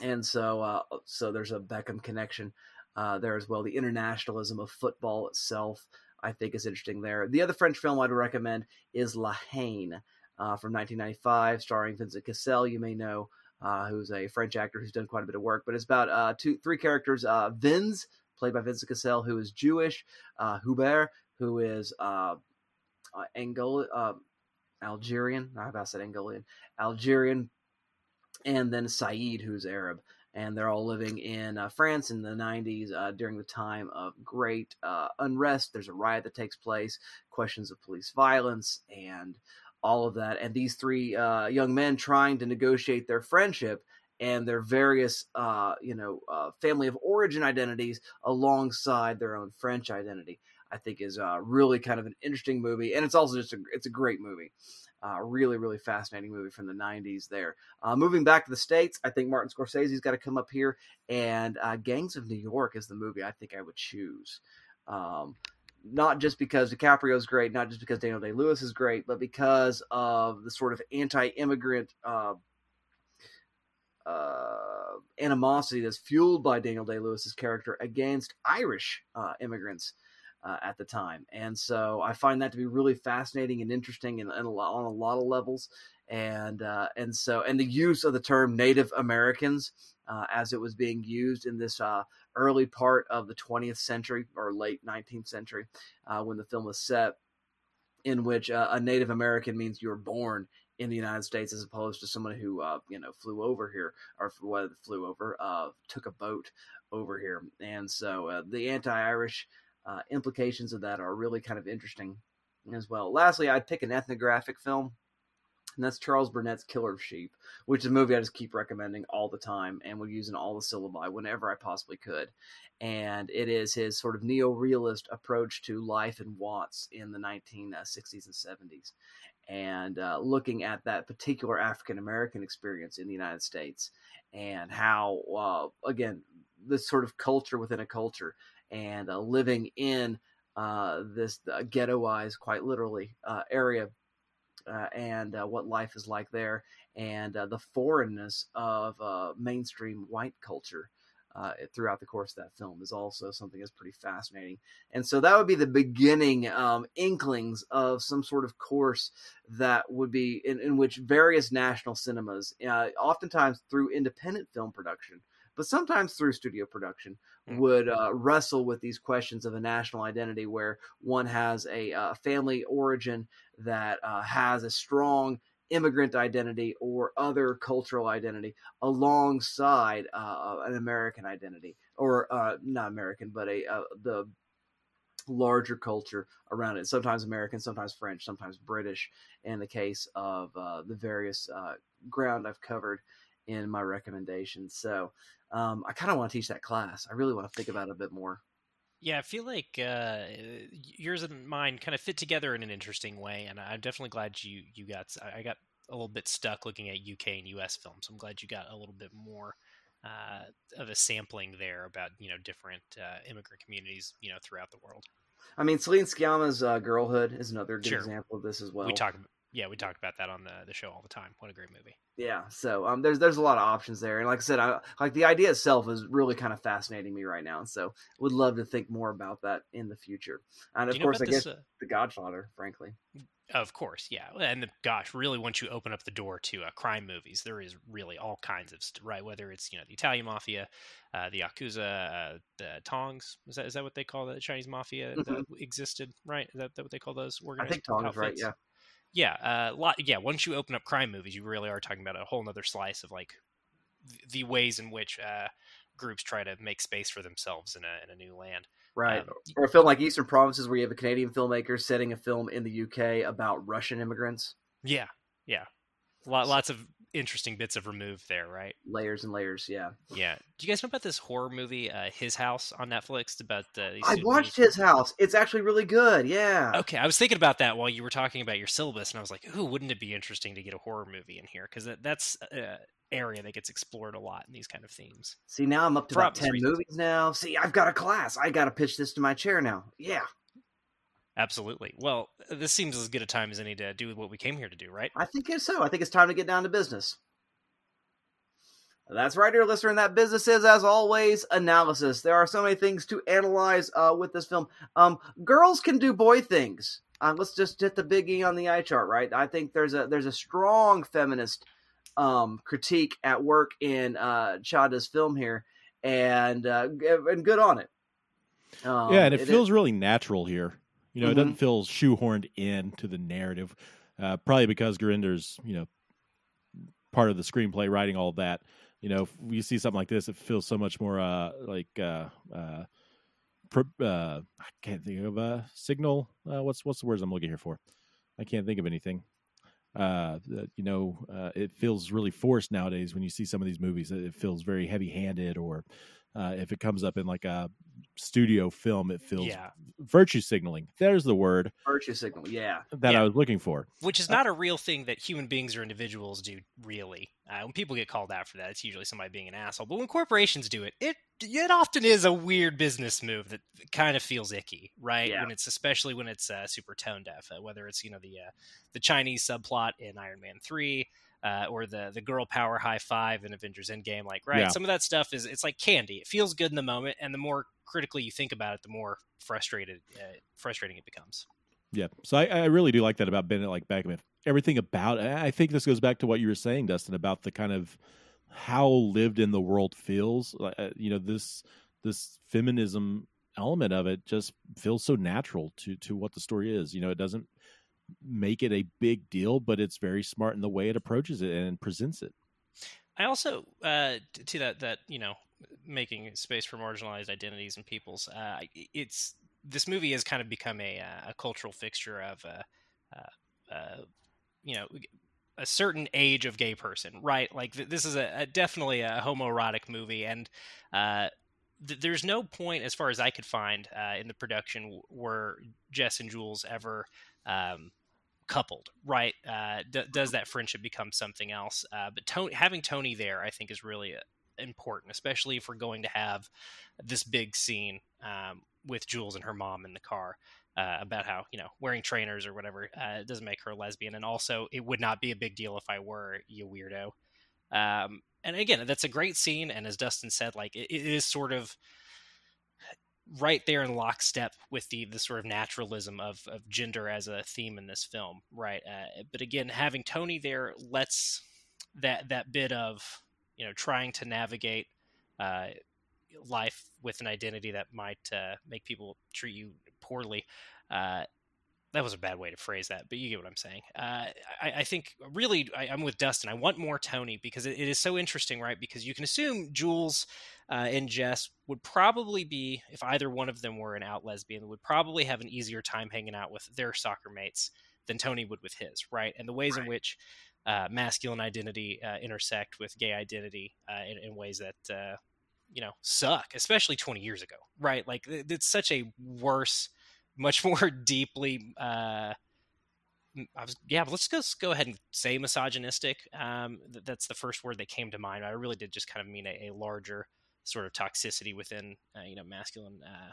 and so so there's a Beckham connection there as well. The internationalism of football itself. I think is interesting there. The other French film I'd recommend is La Haine uh, from 1995, starring Vincent Cassel. You may know, uh, who's a French actor who's done quite a bit of work. But it's about uh, two, three characters: uh, Vinz, played by Vincent Cassel, who is Jewish; uh, Hubert, who is uh, Angol- Algerian. I have said Angolian, Algerian, and then Saeed, who's Arab and they're all living in uh, France in the 90s uh, during the time of great uh, unrest. There's a riot that takes place, questions of police violence, and all of that. And these three uh, young men trying to negotiate their friendship and their various, uh, you know, uh, family of origin identities alongside their own French identity. I think is really kind of an interesting movie, and it's also just a it's a great movie. Uh, really, really fascinating movie from the 90s there. Uh, moving back to the States, I think Martin Scorsese's got to come up here, and uh, Gangs of New York is the movie I think I would choose. Um, not just because DiCaprio is great, not just because Daniel Day Lewis is great, but because of the sort of anti immigrant uh, animosity that's fueled by Daniel Day Lewis's character against Irish uh, immigrants uh, at the time. And so I find that to be really fascinating and interesting and, and a lot, on a lot of levels. And uh, and so and the use of the term Native Americans uh, as it was being used in this uh, early part of the 20th century or late 19th century when the film was set, in which uh, a Native American means you were born in the United States as opposed to someone who uh, you know flew over here or flew over uh, took a boat over here. And so uh, the anti-Irish uh, implications of that are really kind of interesting as well. Lastly, I'd pick an ethnographic film, and that's Charles Burnett's Killer of Sheep, which is a movie I just keep recommending all the time and would use in all the syllabi whenever I possibly could. And it is his sort of neo realist approach to life and wants in the 1960s and 70s. And uh, looking at that particular African American experience in the United States and how, uh, again, this sort of culture within a culture and uh, living in uh, this uh, ghettoized, quite literally, uh, area, and what life is like there, and the foreignness of mainstream white culture. Throughout the course of that film is also something that's pretty fascinating, and so that would be the beginning um, inklings of some sort of course that would be in, in which various national cinemas, uh, oftentimes through independent film production, but sometimes through studio production, mm. would uh, wrestle with these questions of a national identity where one has a uh, family origin that uh, has a strong immigrant identity or other cultural identity alongside uh, an American identity, or uh, not American, but a uh, the larger culture around it. Sometimes American, sometimes French, sometimes British. In the case of the various ground I've covered in my recommendations, so um, I kind of want to teach that class. I really want to think about it a bit more. Yeah, I feel like uh, yours and mine kind of fit together in an interesting way, and I'm definitely glad you you got. I got a little bit stuck looking at UK and US films. I'm glad you got a little bit more uh, of a sampling there about you know different uh, immigrant communities you know throughout the world. I mean, Celine Sciamma's uh, Girlhood is another good sure. example of this as well. We talk yeah, we talk about that on the, the show all the time. What a great movie. Yeah, so um, there's there's a lot of options there, and like I said, I, like the idea itself is really kind of fascinating me right now. So would love to think more about that in the future. And of course, I this, guess uh, The Godfather, frankly. Of course, yeah, and the, gosh, really, once you open up the door to uh, crime movies, there is really all kinds of right. Whether it's you know the Italian mafia, uh, the yakuza, uh, the Tongs is that is that what they call the Chinese mafia mm-hmm. that existed? Right? Is that, that what they call those organized? I think Tongs, right? Yeah yeah, uh, lot, yeah. Once you open up crime movies, you really are talking about a whole other slice of like the ways in which uh, groups try to make space for themselves in a in a new land. Right. Um, or a film like Eastern Promises, where you have a Canadian filmmaker setting a film in the UK about Russian immigrants. Yeah, yeah. Lots of interesting bits of remove there, right? Layers and layers, yeah. Yeah. Do you guys know about this horror movie, uh, His House, on Netflix? About uh, I watched His House. It's actually really good. Yeah. Okay, I was thinking about that while you were talking about your syllabus, and I was like, "Ooh, wouldn't it be interesting to get a horror movie in here?" Because that's an area that gets explored a lot in these kind of themes. See, now I'm up to about ten reasons. movies now. See, I've got a class. I got to pitch this to my chair now. Yeah. Absolutely. Well, this seems as good a time as any to do what we came here to do, right? I think so. I think it's time to get down to business. That's right, dear listener, and that business is, as always, analysis. There are so many things to analyze uh, with this film. Um, girls can do boy things. Uh, let's just hit the biggie on the eye chart, right? I think there's a there's a strong feminist um, critique at work in uh, Chadha's film here, and uh, and good on it. Um, yeah, and it, it feels is... really natural here. You know, mm-hmm. it doesn't feel shoehorned into the narrative. Uh, probably because Gurinder's, you know, part of the screenplay, writing all that you know, if we see something like this, it feels so much more uh, like uh, uh, uh, I can't think of a signal. Uh, what's what's the words I'm looking here for? I can't think of anything. Uh, you know, uh, it feels really forced nowadays when you see some of these movies. It feels very heavy handed, or uh, if it comes up in like a studio film, it feels yeah. virtue signaling. There's the word. Virtue signal, yeah. That yeah. I was looking for. Which is uh, not a real thing that human beings or individuals do, really. Uh, when people get called out for that, it's usually somebody being an asshole. But when corporations do it, it it often is a weird business move that kind of feels icky, right? Yeah. When it's especially when it's uh, super tone deaf, uh, whether it's you know the uh, the Chinese subplot in Iron Man three, uh, or the the girl power high five in Avengers Endgame. Like, right, Yeah. some of that stuff is it's like candy. It feels good in the moment, and the more critically you think about it, the more frustrated uh, frustrating it becomes. Yeah. So I, I really do like that about Bend It, like Beckham. Everything about it. I think this goes back to what you were saying, Dustin, about the kind of how lived in the world feels. Uh, You know, this this feminism element of it just feels so natural to to what the story is. You know, it doesn't make it a big deal, but it's very smart in the way it approaches it and presents it. I also uh, to that that you know making space for marginalized identities and peoples. Uh, it's this movie has kind of become a, uh, a cultural fixture of uh, uh, uh, you know a certain age of gay person, right? Like th- this is a, a definitely a homoerotic movie, and uh, th- there's no point, as far as I could find, uh, in the production w- where Jess and Jules ever um, coupled, right? Uh, d- does that friendship become something else? Uh, but Tony, having Tony there, I think, is really uh, important, especially if we're going to have this big scene um, with Jules and her mom in the car. Uh, about how you know wearing trainers or whatever uh, doesn't make her a lesbian, and also it would not be a big deal if I were you weirdo. Um, and again, that's a great scene, and as Dustin said, like it, it is sort of right there in lockstep with the the sort of naturalism of of gender as a theme in this film, right? Uh, but again, having Tony there lets that that bit of you know trying to navigate uh, life with an identity that might uh, make people treat you poorly. That was a bad way to phrase that, but you get what I'm saying. Uh, I, I, think really I, am with Dustin. I want more Tony because it, it is so interesting, right? Because you can assume Jules uh, and Jess would probably be, if either one of them were an out lesbian, would probably have an easier time hanging out with their soccer mates than Tony would with his, right? And the ways Right. in which uh, masculine identity uh, intersect with gay identity uh, in, in ways that uh, you know suck, especially 20 years ago, right? Like it's such a worse, much (laughs) more deeply. Uh, I was yeah, let's go, let's go ahead and say misogynistic. Um, th- that's the first word that came to mind. I really did just kind of mean a, a larger sort of toxicity within uh, you know masculine uh,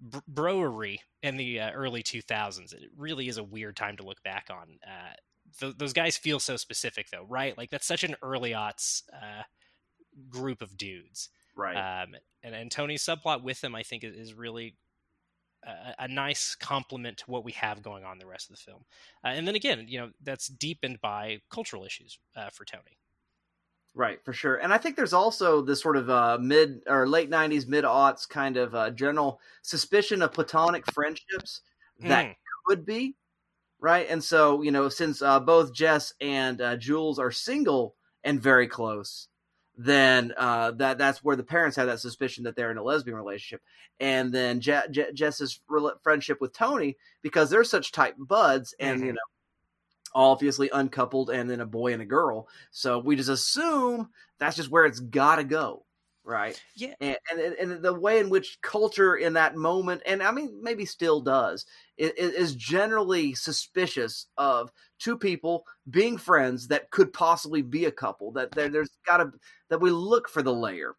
br- broery in the uh, early 2000s. It really is a weird time to look back on. Uh, th- those guys feel so specific though, right? Like that's such an early aughts uh, group of dudes. Right. Um, and, and Tony's subplot with them, I think, is, is really a, a nice complement to what we have going on the rest of the film. Uh, and then again, you know, that's deepened by cultural issues uh, for Tony. Right, for sure. And I think there's also this sort of uh, mid or late 90s, mid aughts kind of uh, general suspicion of platonic friendships that Mm. could be. Right. And so, you know, since uh, both Jess and uh, Jules are single and very close, then uh, that that's where the parents have that suspicion that they're in a lesbian relationship. And then Je- Je- Jess's rela- friendship with Tony, because they're such tight buds and, you Mhm. know, obviously uncoupled and then a boy and a girl. So we just assume that's just where it's got to go, right? Yeah. And, and and the way in which culture in that moment, and I mean maybe still does, is, is generally suspicious of two people being friends that could possibly be a couple. That there, there's got to that we look for the layer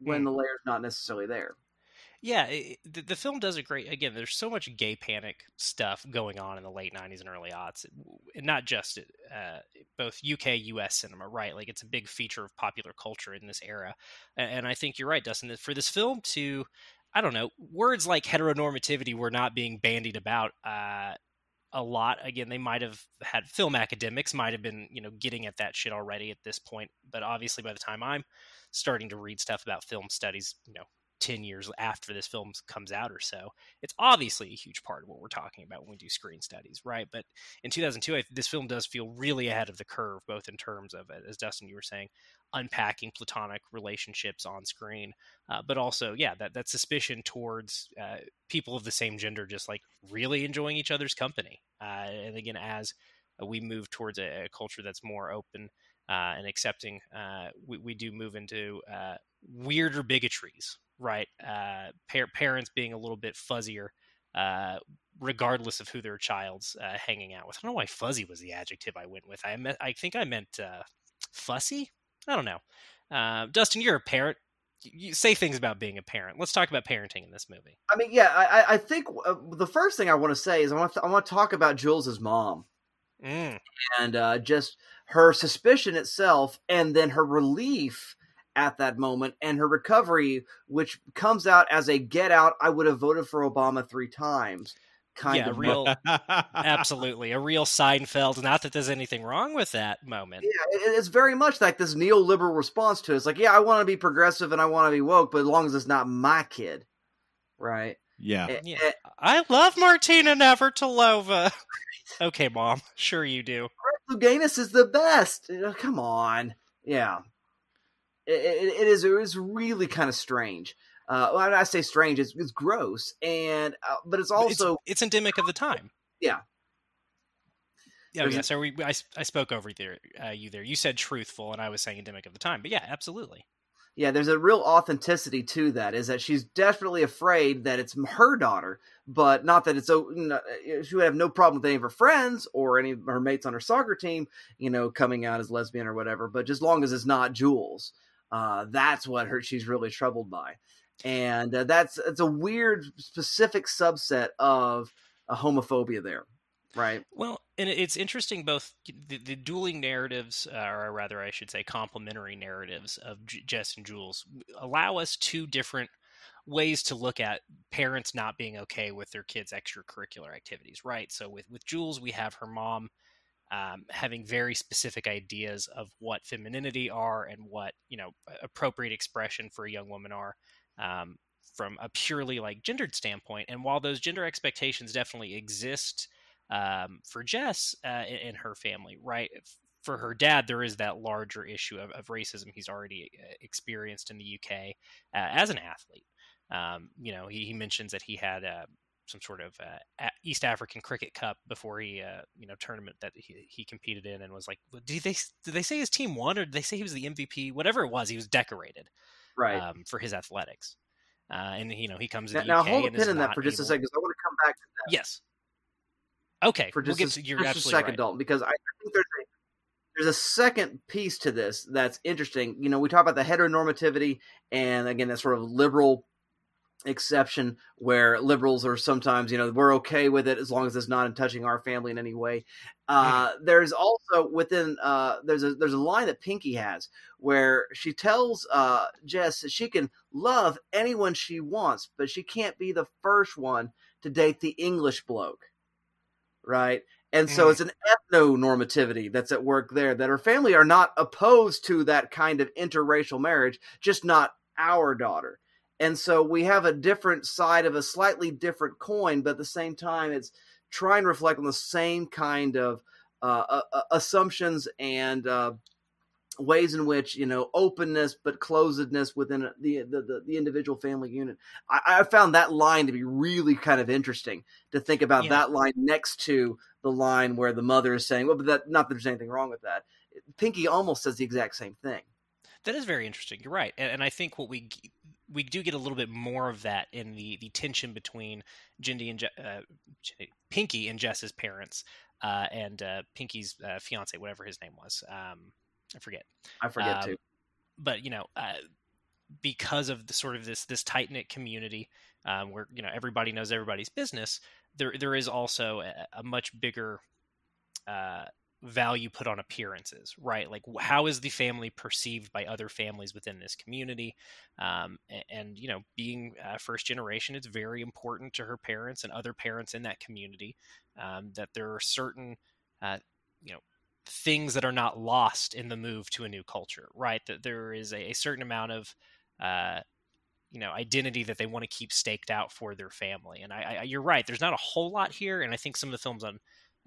when Mm. the layer's not necessarily there. Yeah, it, the, the film does a great. Again, there's so much gay panic stuff going on in the late '90s and early aughts, and not just uh, both UK, US cinema, right? Like it's a big feature of popular culture in this era, and, and I think you're right, Dustin. That for this film to, I don't know, words like heteronormativity were not being bandied about. Uh, a lot again they might have had film academics might have been you know getting at that shit already at this point but obviously by the time i'm starting to read stuff about film studies you know 10 years after this film comes out or so it's obviously a huge part of what we're talking about when we do screen studies right? But in 2002 I, this film does feel really ahead of the curve both in terms of as dustin you were saying unpacking platonic relationships on screen uh, but also yeah that, that suspicion towards uh, people of the same gender just like really enjoying each other's company uh, and again as we move towards a, a culture that's more open uh, and accepting uh, we, we do move into uh, weirder bigotries right uh, par- parents being a little bit fuzzier uh, regardless of who their child's uh, hanging out with. I don't know why fuzzy was the adjective I went with. I meant, I think I meant uh, fussy. I don't know. Uh, Dustin, you're a parent. You say things about being a parent. Let's talk about parenting in this movie. I mean, yeah, I, I- I think uh, the first thing I want to say is I want to, I want to talk about Jules's mom. Mm. and uh, just her suspicion itself, and then her relief at that moment, and her recovery, which comes out as a get out. I would have voted for Obama three times. Kind Yeah, of real- (laughs) Absolutely, a real Seinfeld. Not that there's anything wrong with that moment. Yeah, it- it's very much like this neoliberal response to it. It's like, yeah, I want to be progressive and I want to be woke, but as long as it's not my kid, right? yeah. Eh, Yeah. eh, I love Martina Navratilova. (laughs) okay, mom. Sure you do. Louganis is the best. Uh, Come on, yeah. It, it, it is. It is really kind of strange. Uh, when I say strange, it's, it's gross, and uh, but it's also it's, it's endemic of the time. Yeah. Yeah. So we, I, I spoke over there, uh, you there. You said truthful, and I was saying endemic of the time. But yeah, absolutely. yeah. There's a real authenticity to that. Is that she's definitely afraid that it's her daughter, but not that it's. so- She would have no problem with any of her friends or any of her mates on her soccer team, you know, coming out as lesbian or whatever. But just long as it's not Jules, uh, that's what her she's really troubled by, and uh, that's it's a weird specific subset of a homophobia there, right? Well, and it's interesting both the, the dueling narratives, uh, or rather, I should say, complementary narratives of J- Jess and Jules allow us two different ways to look at parents not being okay with their kids' extracurricular activities, right? So with with Jules, we have her mom um, having very specific ideas of what femininity are and what you know appropriate expression for a young woman are. Um, from a purely like gendered standpoint, and while those gender expectations definitely exist um, for Jess uh, in, in her family, right? For her dad, there is that larger issue of, of racism he's already uh, experienced in the UK uh, as an athlete. Um, you know, he, he mentions that he had uh, some sort of uh, East African Cricket Cup before he, uh, you know, tournament that he, he competed in, and was like, did they did they say his team won or did they say he was the MVP? Whatever it was, he was decorated Right. um, for his athletics. Uh, and you know, he comes to now, the now UK hold a pin in that for just a second, because I want to come back to that. Yes. Okay, for we'll just, get a, just a second, right. Dalton, because I, I think there's a there's a second piece to this that's interesting. You know, we talk about the heteronormativity and again that sort of liberal exception where liberals are sometimes you know we're okay with it as long as it's not in touching our family in any way. Uh, there's also within uh, there's a there's a line that pinky has where she tells uh, jess that she can love anyone she wants but she can't be the first one to date the english bloke right? And so Mm. it's an ethno normativity that's at work there that her family are not opposed to that kind of interracial marriage just not our daughter and so we have a different side of a slightly different coin, but at the same time, it's trying to reflect on the same kind of uh, uh, uh, assumptions and uh, ways in which you know openness but closedness within the the, the, the individual family unit. I, I found that line to be really kind of interesting to think about Yeah. that line next to the line where the mother is saying, "Well, but that not that there's anything wrong with that." Pinky almost says the exact same thing. That is very interesting. You're right, and, and I think what we we do get a little bit more of that in the the tension between Jindy and uh, Pinky and Jess's parents, uh, and uh, Pinky's uh, fiance, whatever his name was. Um, I forget. I forget Um, to. but you know, uh, because of the sort of this this tight knit community um, where you know everybody knows everybody's business, there there is also a, a much bigger uh, value put on appearances, right? Like how is the family perceived by other families within this community? Um, a- and, you know, being uh, first generation, it's very important to her parents and other parents in that community um, that there are certain, uh, you know, things that are not lost in the move to a new culture, right? That there is a, a certain amount of uh, you know identity that they want to keep staked out for their family. And I, I, you're right. There's not a whole lot here, and I think some of the films on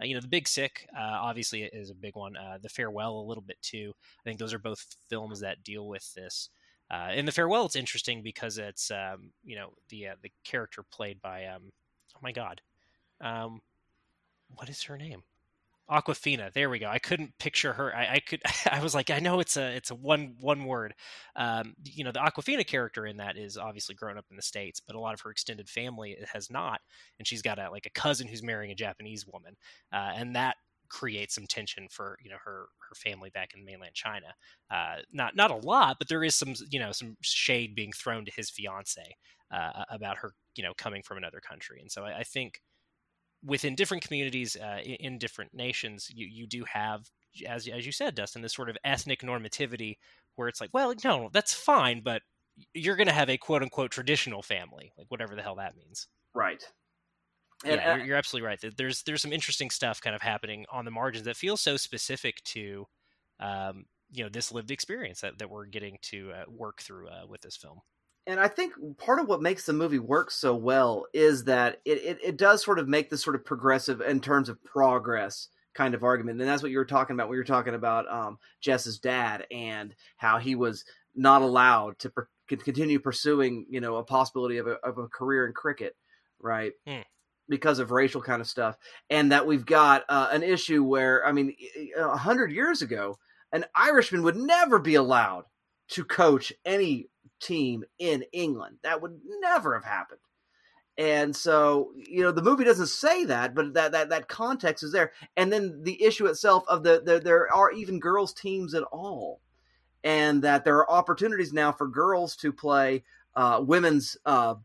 uh, you know the Big Sick uh, obviously is a big one. Uh, the Farewell a little bit too. I think those are both films that deal with this. Uh, in the Farewell, it's interesting because it's um, you know the uh, the character played by um, oh my god, um, what is her name? Awkwafina. There we go. I couldn't picture her. I, I could. (laughs) I was like, I know it's a it's a one one word. Um, you know, the Awkwafina character in that is obviously grown up in the states, but a lot of her extended family has not, and she's got a like a cousin who's marrying a Japanese woman, uh, and that creates some tension for you know her her family back in mainland China. Uh, not not a lot, but there is some you know some shade being thrown to his fiance uh, about her you know coming from another country, and so I, I think within different communities uh, in, different nations, you you do have, as as you said, Dustin, this sort of ethnic normativity where it's like, well, no, that's fine, but you're going to have a quote unquote traditional family, like whatever the hell that means. Right. And, yeah, you're, you're, absolutely right. There's there's some interesting stuff kind of happening on the margins that feels so specific to, um, you know, this lived experience that, that we're getting to uh, work through uh, with this film. And I think part of what makes the movie work so well is that it, it, it does sort of make this sort of progressive in terms of progress kind of argument. And that's what you were talking about when you were talking about um, Jess's dad and how he was not allowed to per- continue pursuing, you know, a possibility of a, of a career in cricket, right? Hmm because of racial kind of stuff, and that we've got uh, an issue where, I mean, a hundred years ago, an Irishman would never be allowed to coach any team in England. That would never have happened. And so, you know, the movie doesn't say that, but that that, that context is there. And then the issue itself of the, the there are even girls teams at all, and that there are opportunities now for girls to play uh, women's uh,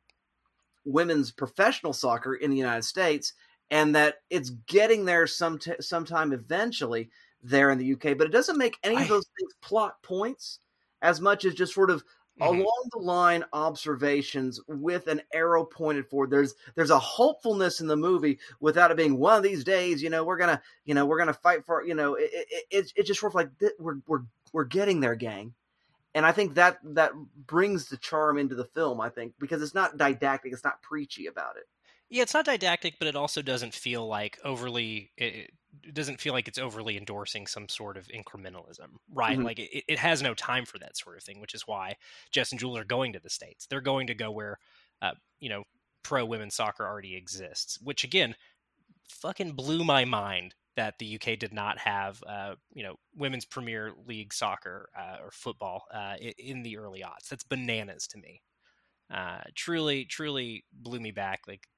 women's professional soccer in the United States, and that it's getting there some t- sometime eventually there in the UK. But it doesn't make any of those things plot points as much as just sort of mm-hmm. along the line observations with an arrow pointed forward. There's there's a hopefulness in the movie without it being one of these days. You know, we're gonna you know we're gonna fight for you know it, it, it it's just sort of like we're we're we're getting there, gang and I think that that brings the charm into the film. I think because it's not didactic, it's not preachy about it. Yeah, it's not didactic, but it also doesn't feel like overly. It, it doesn't feel like it's overly endorsing some sort of incrementalism, right? Mm-hmm. Like it, it has no time for that sort of thing, which is why Jess and Jules are going to the states. They're going to go where, uh, you know, pro women's soccer already exists, which again, fucking blew my mind that the UK did not have, uh, you know, women's Premier League soccer uh, or football uh, in the early aughts. That's bananas to me. Uh, truly, truly blew me back. Like,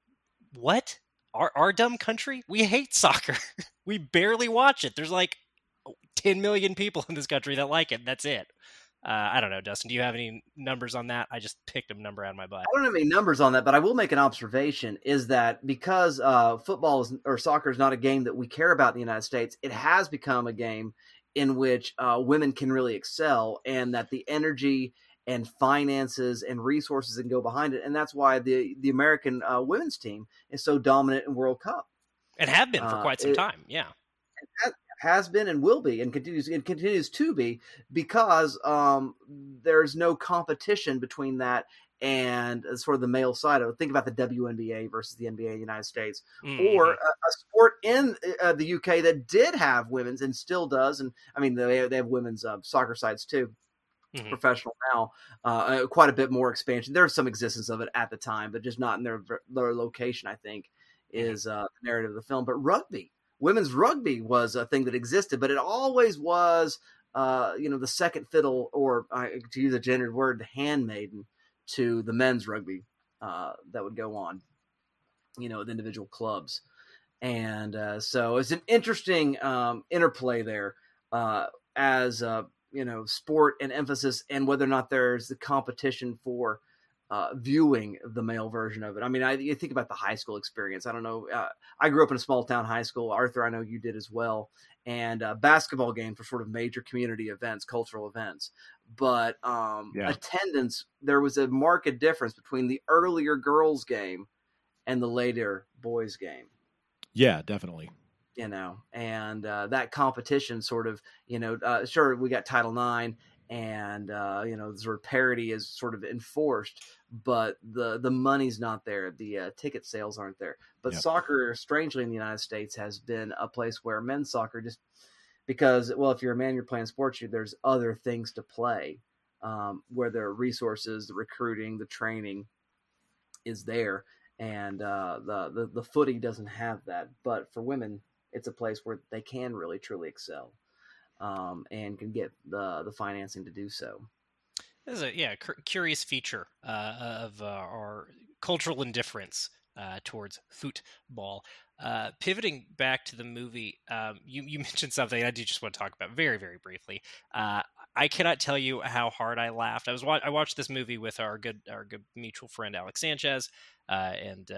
what? Our, our dumb country? We hate soccer. (laughs) we barely watch it. There's like 10 million people in this country that like it. That's it. Uh, I don't know, Dustin. Do you have any numbers on that? I just picked a number out of my butt. I don't have any numbers on that, but I will make an observation: is that because uh, football is, or soccer is not a game that we care about in the United States, it has become a game in which uh, women can really excel, and that the energy and finances and resources and go behind it, and that's why the the American uh, women's team is so dominant in World Cup and have been for uh, quite some it, time. Yeah, has been and will be and continues and continues to be because um, there's no competition between that and sort of the male side of it. Think about the WNBA versus the NBA in the United States, mm-hmm. or a, a, sport in uh, the UK that did have women's and still does. And I mean, they have, they have women's uh, soccer sides too. Mm-hmm. Professional now, uh, uh, quite a bit more expansion. There's some existence of it at the time, but just not in their their location. I think mm-hmm. is uh, the narrative of the film. But rugby, women's rugby was a thing that existed, but it always was, uh, you know, the second fiddle, or to use a gendered word, the handmaiden to the men's rugby uh, that would go on, you know, with individual clubs. And uh, so it's an interesting um, interplay there uh, as, uh, you know, sport and emphasis, and whether or not there's the competition for uh, viewing the male version of it. I mean, I you think about the high school experience. I don't know. Uh, I grew up in a small town high school. Arthur, I know you did as well. And uh, basketball games were sort of major community events, cultural events. But um, yeah. attendance, there was a marked difference between the earlier girls' game and the later boys' game. Yeah, definitely you know and uh, that competition sort of you know uh, sure we got title ix and uh, you know sort of parity is sort of enforced but the the money's not there the uh, ticket sales aren't there but yep. soccer strangely in the united states has been a place where men's soccer just because well if you're a man you're playing sports you, there's other things to play um, where there are resources the recruiting the training is there and uh, the, the the footy doesn't have that but for women it's a place where they can really truly excel um, and can get the the financing to do so. This is a yeah curious feature uh, of uh, our cultural indifference uh, towards football. Uh, pivoting back to the movie, um, you you (laughs) mentioned something I do just want to talk about very very briefly. Uh, I cannot tell you how hard I laughed. I was I watched this movie with our good our good mutual friend Alex Sanchez, uh, and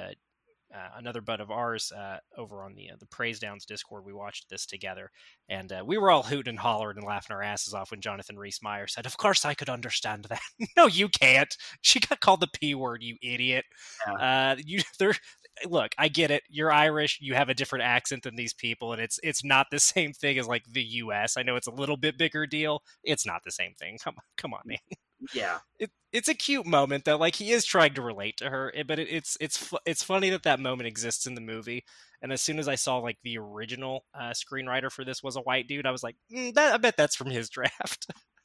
uh, another bud of ours uh, over on the uh, the Praise Downs Discord. We watched this together, and uh, we were all hooting and hollering and laughing our asses off when Jonathan Rhys Meyer said, "Of course I could understand that." (laughs) no, you can't. She got called the p word, you idiot. Yeah. Uh, you (laughs) there. Look, I get it. You're Irish. You have a different accent than these people, and it's it's not the (laughs) same thing as like the U.S. I know it's a little bit bigger deal. It's not the same thing. Come on come on, man Yeah. it, it's a cute moment though. Like he is trying to relate to her, eh, but it, it's it's it's funny that that moment exists in the movie. And as soon as I saw like the original uh, screenwriter for this was a white dude, I was like, mm, that, I bet that's from his draft. (laughs)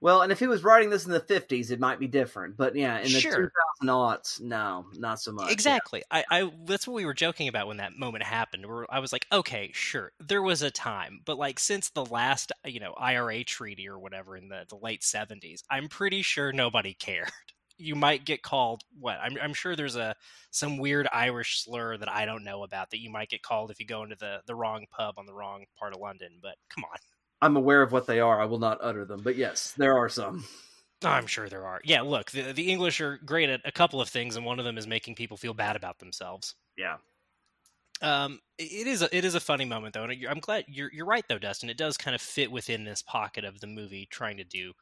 Well, and if he was writing this in the 50s, it might be different. But yeah, in the Sure. 2000 aughts, no, not so much. exactly. I, I that's what we were joking about when that moment happened. Where I was like, okay, sure, there was a time, but like since the last uh, you know IRA treaty or whatever in the the late seventies, I'm pretty sure nobody (laughs) cared. You might get called what? I'm I'm sure there's a some weird Irish slur that I don't know about that you might get called if you go into the the wrong pub on the wrong part of London. But come on. I'm aware of what they are. I will not utter them. But yes, there are some. I'm sure there are. Yeah, look, the, the English are great at a couple of things, and one of them is making people feel bad about themselves. Yeah. Um, it is a, it is a funny moment though, and I'm glad you're you're right though, Dustin. It does kind of fit within this pocket of the movie trying to do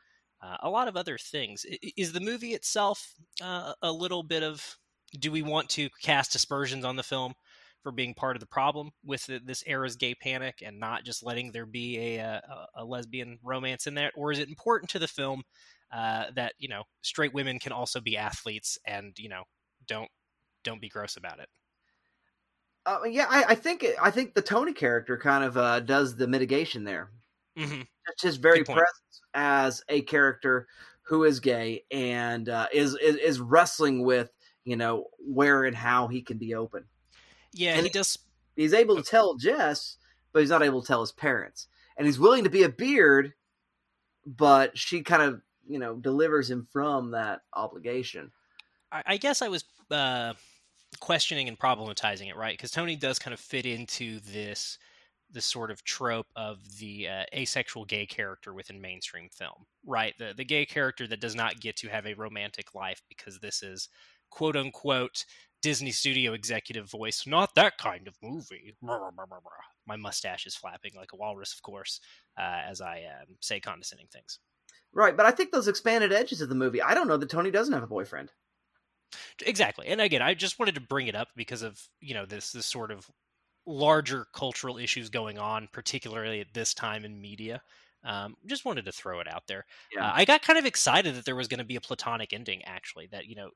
uh, a lot of other things. Is the movie itself uh, a little bit of? Do we want to cast aspersions on the film for being part of the problem with the, this era's gay panic and not just letting there be a, a, a lesbian romance in there, or is it important to the film uh, that you know straight women can also be athletes and you know don't don't be gross about it? Uh, yeah, I, I think I think the Tony character kind of uh, does the mitigation there. hmm Just his very presence as a character who is gay and uh, is, is is wrestling with you know where and how he can be open. Yeah, And he does. He's able to tell Jess, but he's not able to tell his parents. And he's willing to be a beard, but she kind of you know delivers him from that obligation. I, I guess I was uh, questioning and problematizing it, right? Because Tony does kind of fit into this this sort of trope of the uh, asexual gay character within mainstream film, right? The the gay character that does not get to have a romantic life because this is quote unquote Disney studio executive voice, not that kind of movie. My mustache is flapping like a walrus, of course, uh, as I um, say condescending things. Right, but I think those expanded edges of the movie. I don't know that Tony doesn't have a boyfriend. Exactly. And again, I just wanted to bring it up because of, you know, this this sort of larger cultural issues going on, particularly at this time in media. Um, just wanted to throw it out there. Yeah. Uh, I got kind of excited that there was going to be a platonic ending, actually, that, you know,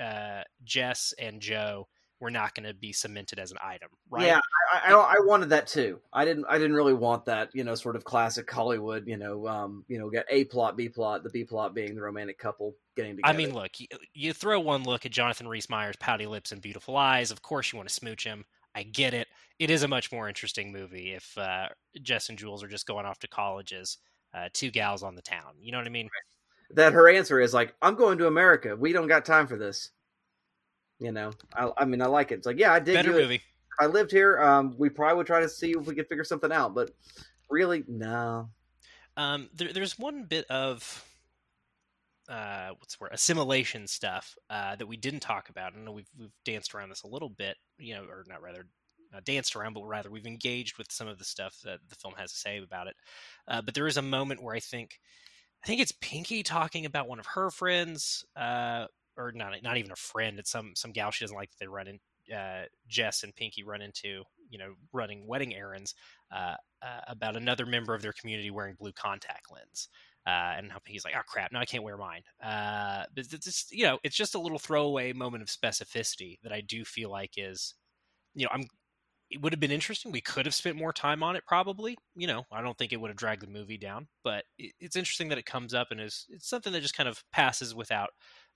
uh, Jess and Joe were not going to be cemented as an item, right? Yeah, I, I, I wanted that too. I didn't. I didn't really want that. You know, sort of classic Hollywood. You know, um, you know, get a plot, b plot. The b plot being the romantic couple getting together. I mean, look, you, you throw one look at Jonathan Rhys Meyer's pouty lips and beautiful eyes. Of course, you want to smooch him. I get it. It is a much more interesting movie if uh, Jess and Jules are just going off to colleges, uh, two gals on the town. You know what I mean? That her answer is like, "I'm going to America. We don't got time for this." You know, I, I mean, I like it. It's like, yeah, I did. Better it. movie. If I lived here, um, we probably would try to see if we could figure something out. But really, no. Um, there, there's one bit of uh, what's the word assimilation stuff uh, that we didn't talk about. I know we've we've danced around this a little bit, you know, or not rather uh, danced around, but rather we've engaged with some of the stuff that the film has to say about it. Uh, but there is a moment where I think I think it's Pinky talking about one of her friends, uh, or not not even a friend. It's some some gal she doesn't like that they run in. Uh, Jess and Pinky run into, you know, running wedding errands uh, uh, about another member of their community wearing blue contact lens. Uh, and how Pinky's like, oh crap, no, I can't wear mine. Uh, but it's just, you know, it's just a little throwaway moment of specificity that I do feel like is, you know, I'm. It would have been interesting. We could have spent more time on it, probably. You know, I don't think it would have dragged the movie down, but it, it's interesting that it comes up and is it's something that just kind of passes without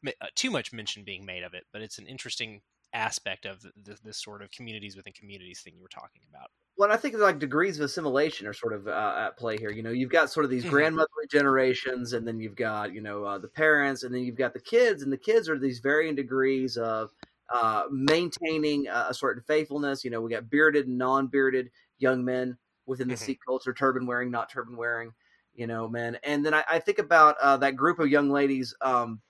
uh, too much mention being made of it. But it's an interesting aspect of the, this sort of communities within communities thing you were talking about. Well, I think like degrees of assimilation are sort of uh, at play here. You know, you've got sort of these Mhm. grandmotherly generations, and then you've got you know uh, the parents, and then you've got the kids, and the kids are these varying degrees of uh, maintaining a, a certain faithfulness. You know, we got bearded and non-bearded young men within the Mhm. Sikh culture, turban wearing, not turban wearing. You know, men, and then I, I think about uh, that group of young ladies um,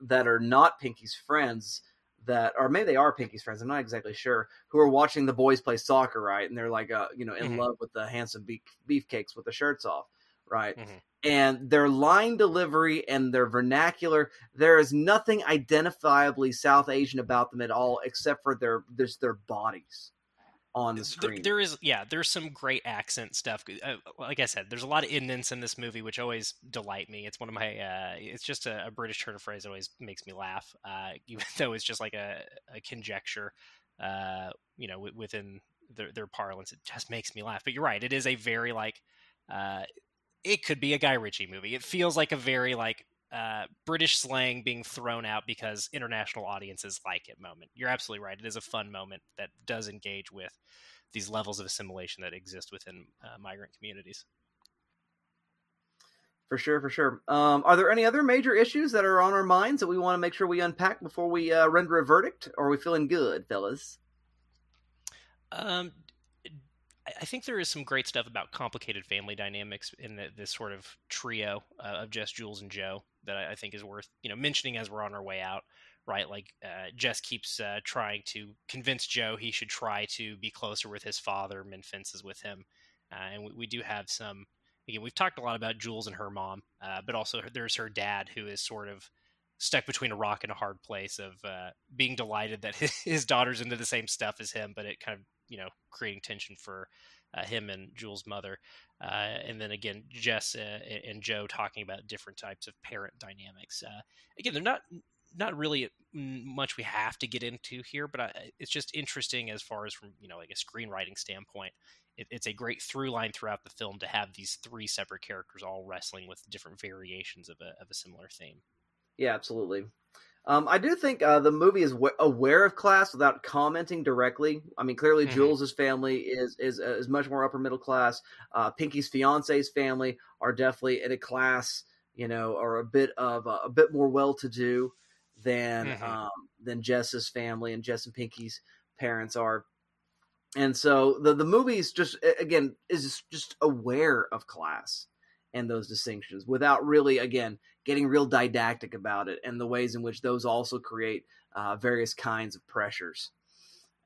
that are not Pinky's friends that, or maybe they are Pinky's friends. I'm not exactly sure. Who are watching the boys play soccer, right? And they're like, uh, you know, in Mhm. love with the handsome beef beefcakes with the shirts off, right? Mhm. And their line delivery and their vernacular, there is nothing identifiably South Asian about them at all, except for their there's their bodies on the screen. there is, yeah, there's some great accent stuff. Uh, like I said, there's a lot of innits in this movie, which always delight me. It's one of my, uh, it's just a, a British turn of phrase that always makes me laugh, uh, (laughs) even though it's just like a, a conjecture, uh, you know, w- within their, their parlance. It just makes me laugh. But you're right, it is a very like, uh, it could be a Guy Ritchie movie. It feels like a very like uh, British slang being thrown out because international audiences like it moment. You're absolutely right. It is a fun moment that does engage with these levels of assimilation that exist within uh, migrant communities. For sure, for sure. Um, are there any other major issues that are on our minds that we want to make sure we unpack before we uh, render a verdict? Or are we feeling good, fellas? Um, I- think there is some great stuff about complicated family dynamics in the, this sort of trio uh, of Jess, Jules, and Joe that I, I think is worth you know mentioning as we're on our way out. Right, like uh, Jess keeps uh, trying to convince Joe he should try to be closer with his father, mend fences with him, uh, and we, we do have some. Again, we've talked a lot about Jules and her mom, uh, but also there's her dad who is sort of stuck between a rock and a hard place of uh, being delighted that his, (laughs) his daughter's into the same stuff as him, but it kind of you know creating tension for uh, him and Jules' mother, uh, and then again Jess uh, and Joe talking about different types of parent dynamics. Uh, again, they're not not really much we have to get into here, but I, it's just interesting as far as from you know like a screenwriting standpoint. It, it's a great through line throughout the film to have these three separate characters all wrestling with different variations of a of a similar theme. Yeah, absolutely. Um, I do think uh, the movie is w- aware of class without commenting directly. I mean, clearly Mhm. Jules's family is is uh, is much more upper middle class. Uh, Pinky's fiance's family are definitely in a class, you know, or a bit of uh, a bit more well to do than Mhm. um, than Jess's family and Jess and Pinky's parents are. And so the the movie's just again is just aware of class and those distinctions without really again getting real didactic about it and the ways in which those also create uh, various kinds of pressures.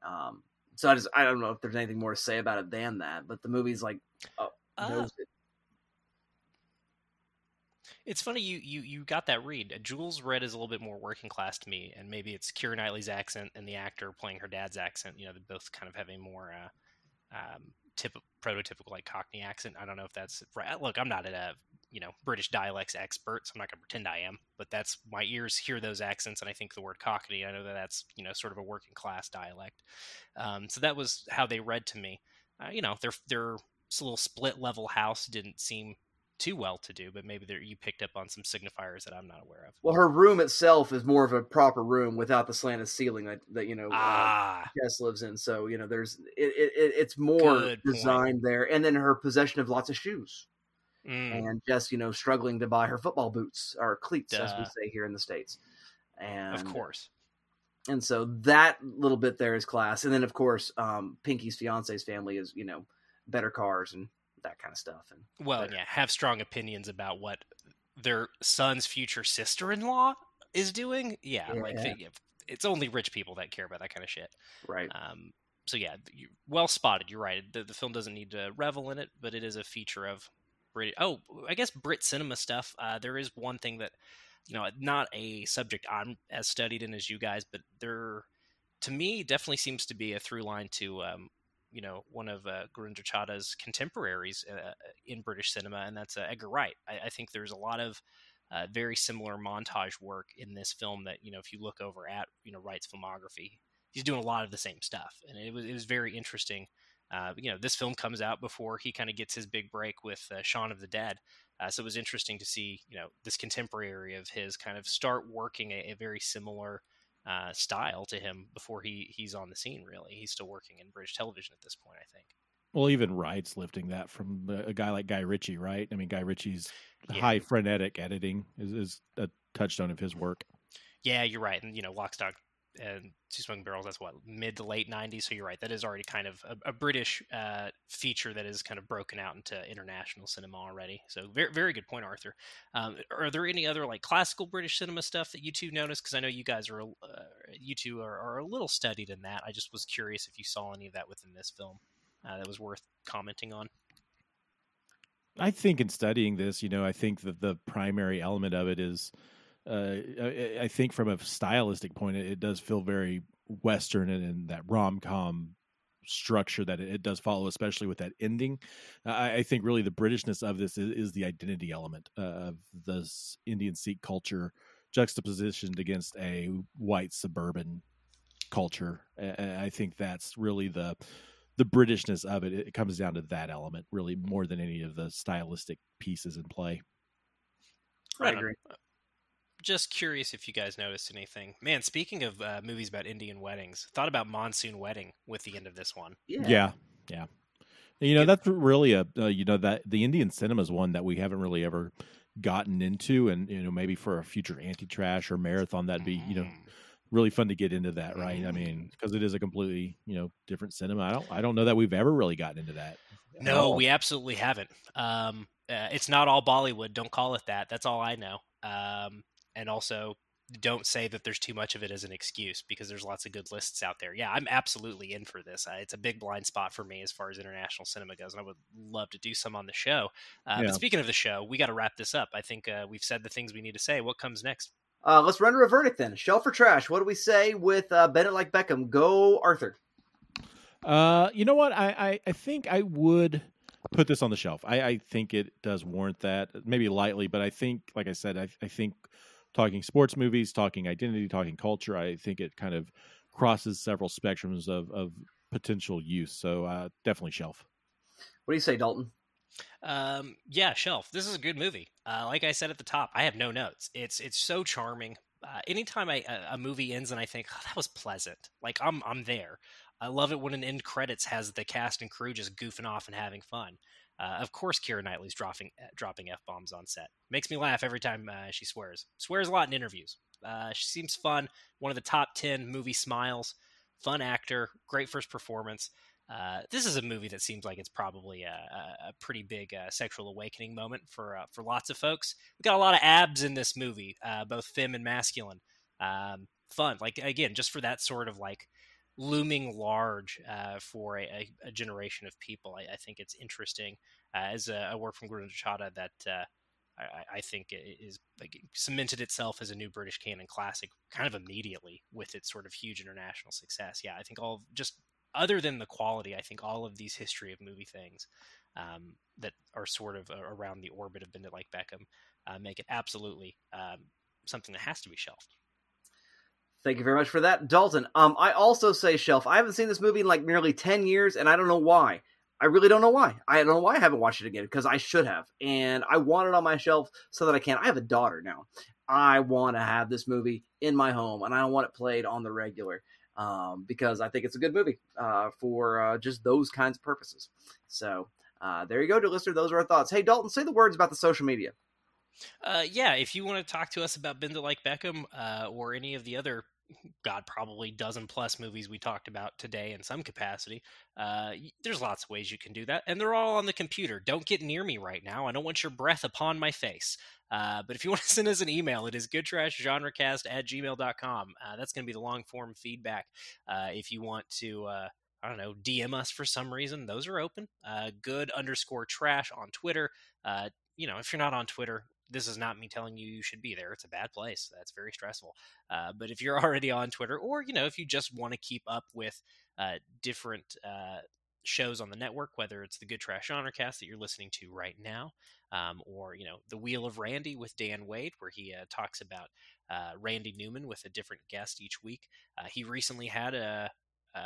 Um, so I just I don't know if there's anything more to say about it than that, but the movie's like oh, Uh, it. It's funny you, you you got that read. Jules read is a little bit more working class to me, and maybe it's Keira Knightley's accent and the actor playing her dad's accent. You know, they both kind of have a more uh, um, tip, prototypical like Cockney accent. I don't know if that's right. Look, I'm not a you know British dialects expert, so I'm not going to pretend I am. But that's my ears hear those accents, and I think the word Cockney. I know that that's you know sort of a working class dialect. Um, so that was how they read to me. Uh, you know, their their little split level house didn't seem too well to do, but maybe you picked up on some signifiers that I'm not aware of. Well, her room itself is more of a proper room without the slanted ceiling that, that you know uh, Ah, Jess lives in. So you know, there's it, it, it it's more designed there, and then her possession of lots of shoes, mm, and just you know, struggling to buy her football boots or cleats, as we say here in the states. And of course. and so that little bit there is class, and then of course, um, Pinky's fiance's family is you know better cars and that kind of stuff, and Well, better. yeah, have strong opinions about what their son's future sister-in-law is doing. Yeah, like Yeah. they, it's only rich people that care about that kind of shit. right. Um, so yeah, you, well spotted. You're right. The, the film doesn't need to revel in it, but it is a feature of Brit. Oh, I guess Brit cinema stuff. Uh, there is one thing that you know, not a subject I'm as studied in as you guys, but there, to me, definitely seems to be a through line to. Um, you know, one of uh, Gurinder Chadha's contemporaries uh, in British cinema, and that's uh, Edgar Wright. I, I think there's a lot of uh, very similar montage work in this film that you know, if you look over at you know Wright's filmography, he's doing a lot of the same stuff, and it was it was very interesting. Uh, you know, this film comes out before he kind of gets his big break with uh, Shaun of the Dead, uh, so it was interesting to see you know this contemporary of his kind of start working a, a very similar uh, style to him before he he's on the scene. Really, he's still working in British television at this point, I think. Well, even Wright's lifting that from a guy like Guy Ritchie, right? I mean, Guy Ritchie's Yeah. high frenetic editing is, is a touchstone of his work. Yeah, you're right, and you know, Lock, Stock, and Two Smoking Barrels. That's what mid to late '90s. So you're right. That is already kind of a, a British uh, feature that is kind of broken out into international cinema already. So very very good point, Arthur. Um, are there any other like classical British cinema stuff that you two noticed? Because I know you guys are uh, you two are, are, a little studied in that. I just was curious if you saw any of that within this film uh, that was worth commenting on. I think in studying this, you know, I think that the primary element of it is uh, I think from a stylistic point, it, does feel very Western and, and that rom com structure that it, does follow, especially with that ending. I, I think really the Britishness of this is, is the identity element uh, of this Indian Sikh culture juxtapositioned against a white suburban culture. I think that's really the the Britishness of it. It comes down to that element, really, more than any of the stylistic pieces in play. I agree just curious if you guys noticed anything. Man, speaking of uh, movies about Indian weddings, thought about Monsoon Wedding with the end of this one. Yeah, yeah. yeah. You know, that's really a uh, you know that the Indian cinema is one that we haven't really ever gotten into, and you know maybe for a future anti trash or marathon that'd be you know mm. really fun to get into that, right? I mean, because it is a completely you know different cinema. I don't I don't know that we've ever really gotten into that. No, we absolutely haven't. Um, uh, it's not all Bollywood. Don't call it that. That's all I know. Um, and also don't say that there's too much of it as an excuse because there's lots of good lists out there. Yeah, I'm absolutely in for this. Uh, it's a big blind spot for me as far as international cinema goes, and I would love to do some on the show. Uh, yeah. But speaking of the show, we got to wrap this up. I think uh, we've said the things we need to say. What comes next? Uh, let's render a verdict then. Shelf or trash? What do we say with uh, Bend It Like Beckham? Go, Arthur. Uh, you know what? I, I, I think I would put this on the shelf. I, I think it does warrant that, maybe lightly, but I think, like I said, I, I think talking sports movies, talking identity, talking culture. I think it kind of crosses several spectrums of, of potential use. So uh, definitely shelf. What do you say, Dalton? Um, yeah, shelf. This is a good movie. Uh, like I said at the top, I have no notes. It's it's so charming. Uh, anytime I, a, a, movie ends and I think oh, that was pleasant, like I'm I'm there. I love it when an end credits has the cast and crew just goofing off and having fun. Uh, of course, Keira Knightley's dropping uh, dropping f bombs on set. Makes me laugh every time uh, she swears. Swears a lot in interviews. Uh, she seems fun. One of the top ten movie smiles. Fun actor. Great first performance. Uh, this is a movie that seems like it's probably a, a pretty big uh, sexual awakening moment for for lots of folks. We got a lot of abs in this movie, both femme and masculine. Um, fun, like again, just for that sort of like looming large uh, for a, a, generation of people. I, I think it's interesting uh, as a, a, work from Gurinder Chadha that uh, I, I, think is like cemented itself as a new British canon classic kind of immediately with its sort of huge international success. Yeah, I think all just other than the quality, I think all of these history of movie things um, that are sort of around the orbit of Bend It Like Beckham uh, make it absolutely um, something that has to be shelved. Thank you very much for that, Dalton. Um, I also say shelf. I haven't seen this movie in like nearly ten years, and I don't know why. I really don't know why. I don't know why I haven't watched it again because I should have, and I want it on my shelf so that I can. I have a daughter now. I want to have this movie in my home, and I want it played on the regular um, because I think it's a good movie uh, for uh, just those kinds of purposes. So uh, there you go, dear listener. Those are our thoughts. Hey, Dalton, say the words about the social media. Uh, yeah, if you want to talk to us about Bend It Like Beckham uh, or any of the other God, probably dozen plus movies we talked about today in some capacity. Uh, there's lots of ways you can do that, and they're all on the computer. Don't get near me right now. I don't want your breath upon my face. Uh, but if you (laughs) want to send us an email, it is goodtrashgenrecast at gmail.com. Uh, that's going to be the long form feedback. Uh, if you want to, uh, I don't know, DM us for some reason, those are open. Uh, good underscore trash on Twitter. Uh, you know, if you're not on Twitter, this is not me telling you you should be there. It's a bad place. That's very stressful. Uh, but if you're (laughs) already on Twitter, or you know, if you just want to keep up with uh, different uh, shows on the network, whether it's the Good Trash Genre Cast that you're listening to right now, um, or you know, the Wheel of Randy with Dan Wade, where he uh, talks about uh, Randy Newman with a different guest each week. Uh, he recently had a, a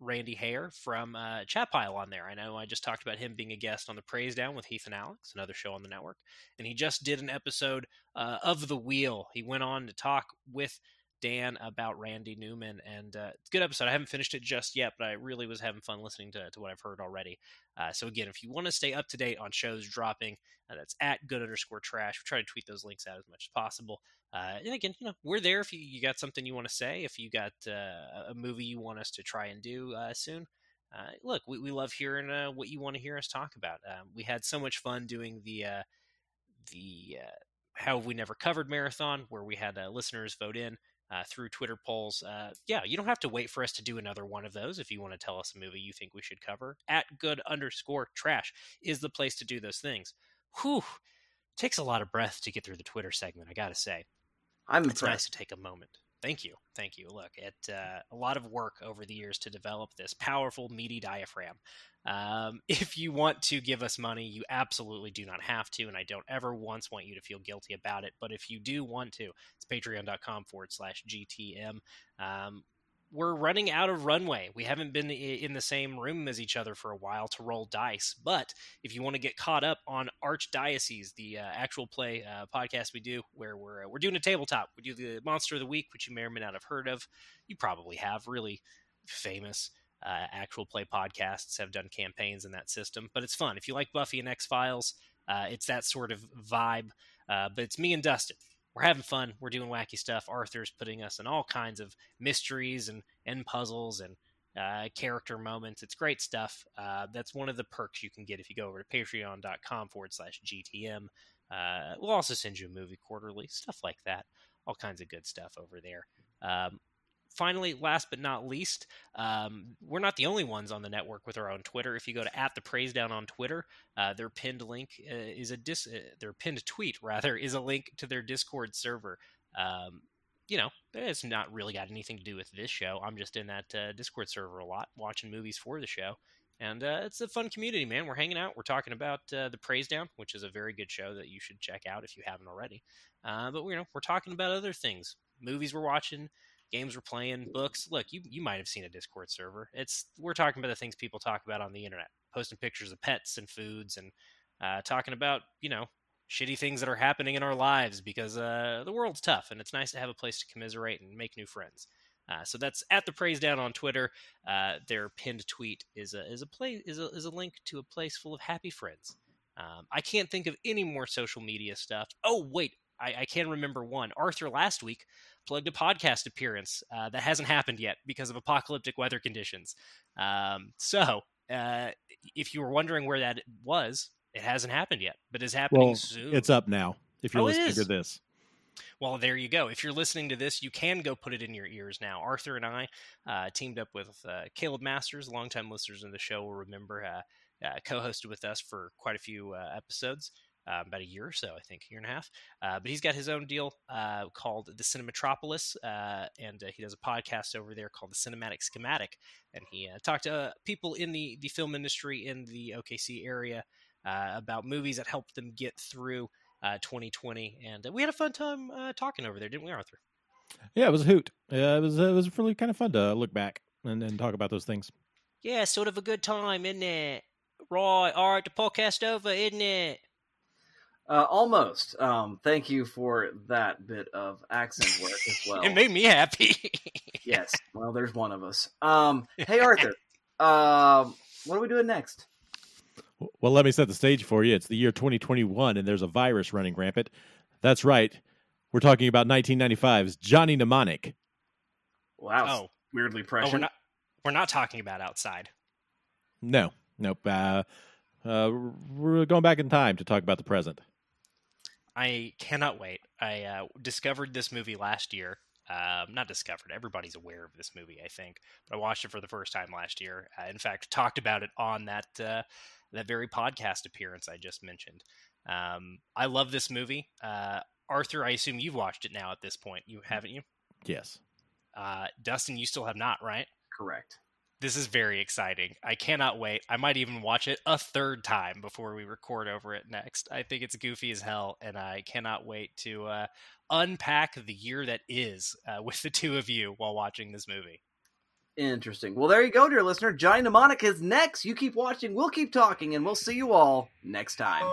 Randy Hare from uh, Chat Pile on there. I know I just talked about him being a guest on the Praise Down with Heath and Alex, another show on the network, and he just did an episode uh, of The Wheel. He went on to talk with Dan about Randy Newman, and uh, it's a good episode. I haven't finished it just yet, but I really was having fun listening to, to what I've heard already. Uh, so again, if you want to stay up to date on shows dropping, uh, that's at good underscore trash. We try to tweet those links out as much as possible. Uh, and again, you know, we're there if you, you got something you want to say, if you got uh, a movie you want us to try and do uh, soon. look, we, we love hearing what you want to hear us talk about. Um, we had so much fun doing the the how have we never covered marathon, where we had listeners vote in uh, through Twitter polls. Uh, yeah, you don't have to wait for us to do another one of those if you want to tell us a movie you think we should cover. At good underscore trash is the place to do those things. Whew, takes a lot of breath to get through the Twitter segment. I gotta say, I'm it's nice to take a moment. Thank you, thank you. Look, it uh, a lot of work over the years to develop this powerful, meaty diaphragm. Um, (laughs) if you want to give us money, you absolutely do not have to, and I don't ever once want you to feel guilty about it. But if you do want to, it's patreon.com forward slash GTM. Um, we're running out of runway. We haven't been in the same room as each other for a while to roll dice. But if you want to get caught up on Archdiocese, the uh, actual play uh, podcast we do, where we're uh, we're doing a tabletop, we do the Monster of the Week, which you may or may not have heard of. You probably have. Really famous uh, actual play podcasts have done campaigns in that system, but it's fun. If you like Buffy and X Files, uh, it's that sort of vibe. Uh, but it's me and Dustin. We're having fun. We're doing wacky stuff. Arthur's putting us in all kinds of mysteries and, and puzzles and uh, character moments. It's great stuff. Uh, that's one of the perks you can get if you go over to patreon.com forward slash GTM. Uh, we'll also send you a movie quarterly, stuff like that. All kinds of good stuff over there. Um, finally, last but not least, um, we're not the only ones on the network with our own Twitter. If you go to at the praise down on Twitter, uh, their pinned link uh, is a dis- uh, their pinned tweet (laughs) rather is a link to their Discord server. Um, you know, it's not really got anything to do with this show. I'm just in that uh, Discord server a lot, watching movies for the show. And uh, it's a fun community, man. We're hanging out. We're talking about uh, the Praise Down, which is a very good show that you should check out if you haven't already. but you know, we're talking about other things, movies we're watching, games we're playing, books. Look, you you might have seen a Discord server. It's we're talking about the things people talk about on the internet, posting pictures of pets and foods, and uh, talking about you know shitty things that are happening in our lives because uh, the world's tough, and it's nice to have a place to commiserate and make new friends. Uh, so that's at the praise down on Twitter. Uh, their pinned tweet is a is a play is a, is a link to a place full of happy friends. Um, I can't think of any more social media stuff. Oh wait, I, I can remember one. Arthur last week plugged a podcast appearance uh, that hasn't happened yet because of apocalyptic weather conditions. Um, so, uh, if you were wondering where that was, it hasn't happened yet, but is happening well, soon. It's up now. If you're Oh, listening to this, Well, there you go. If you're listening to this, you can go put it in your ears now. Arthur and I uh, teamed up with uh, Caleb Masters, longtime listeners of the show will remember, uh, uh, co-hosted with us for quite a few uh, episodes. Uh, about a year or so, I think, a year and a half. Uh, but he's got his own deal uh, called the Cinematropolis, uh, and uh, he does a podcast over there called the Cinematic Schematic. And he uh, talked to uh, people in the the film industry in the OKC area uh, about movies that helped them get through uh, 2020. And uh, we had a fun time uh, talking over there, didn't we, Arthur? yeah, it was a hoot. Yeah, it was it was really kind of fun to look back and, and talk about those things. Yeah, sort of a good time, isn't it? Right. All right, the podcast over, isn't it? Uh, almost. Um, thank you for that bit of accent work as (laughs) well. It made me happy. (laughs) yes. Well, there's one of us. Um, hey Arthur. (laughs) um, what are we doing next? Well, let me set the stage for you. It's the year 2021, and there's a virus running rampant. That's right. We're talking about 1995's Johnny Mnemonic. Wow. oh, weirdly oh, prescient. we're not. We're not talking about outside. No, nope. Uh, uh, we're going back in time to talk about the present. I cannot wait. I uh, discovered this movie last year. Um, not discovered. Everybody's aware of this movie, I think. But I watched it for the first time last year. Uh, in fact, talked about it on that uh, that very podcast appearance I just mentioned. Um, I love this movie. Uh, Arthur, I assume you've watched it now at this point. You haven't you? Yes. Uh, Dustin, you still have not, right? Correct. This is very exciting. I cannot wait. I might even watch it a third time before we record over it next. I think it's goofy as hell, and I cannot wait to uh, unpack the year that is uh, (laughs) with the two of you while watching this movie. Interesting. Well, there you go, dear listener. Johnny Mnemonic is next. You keep watching, we'll keep talking, and we'll see you all next time.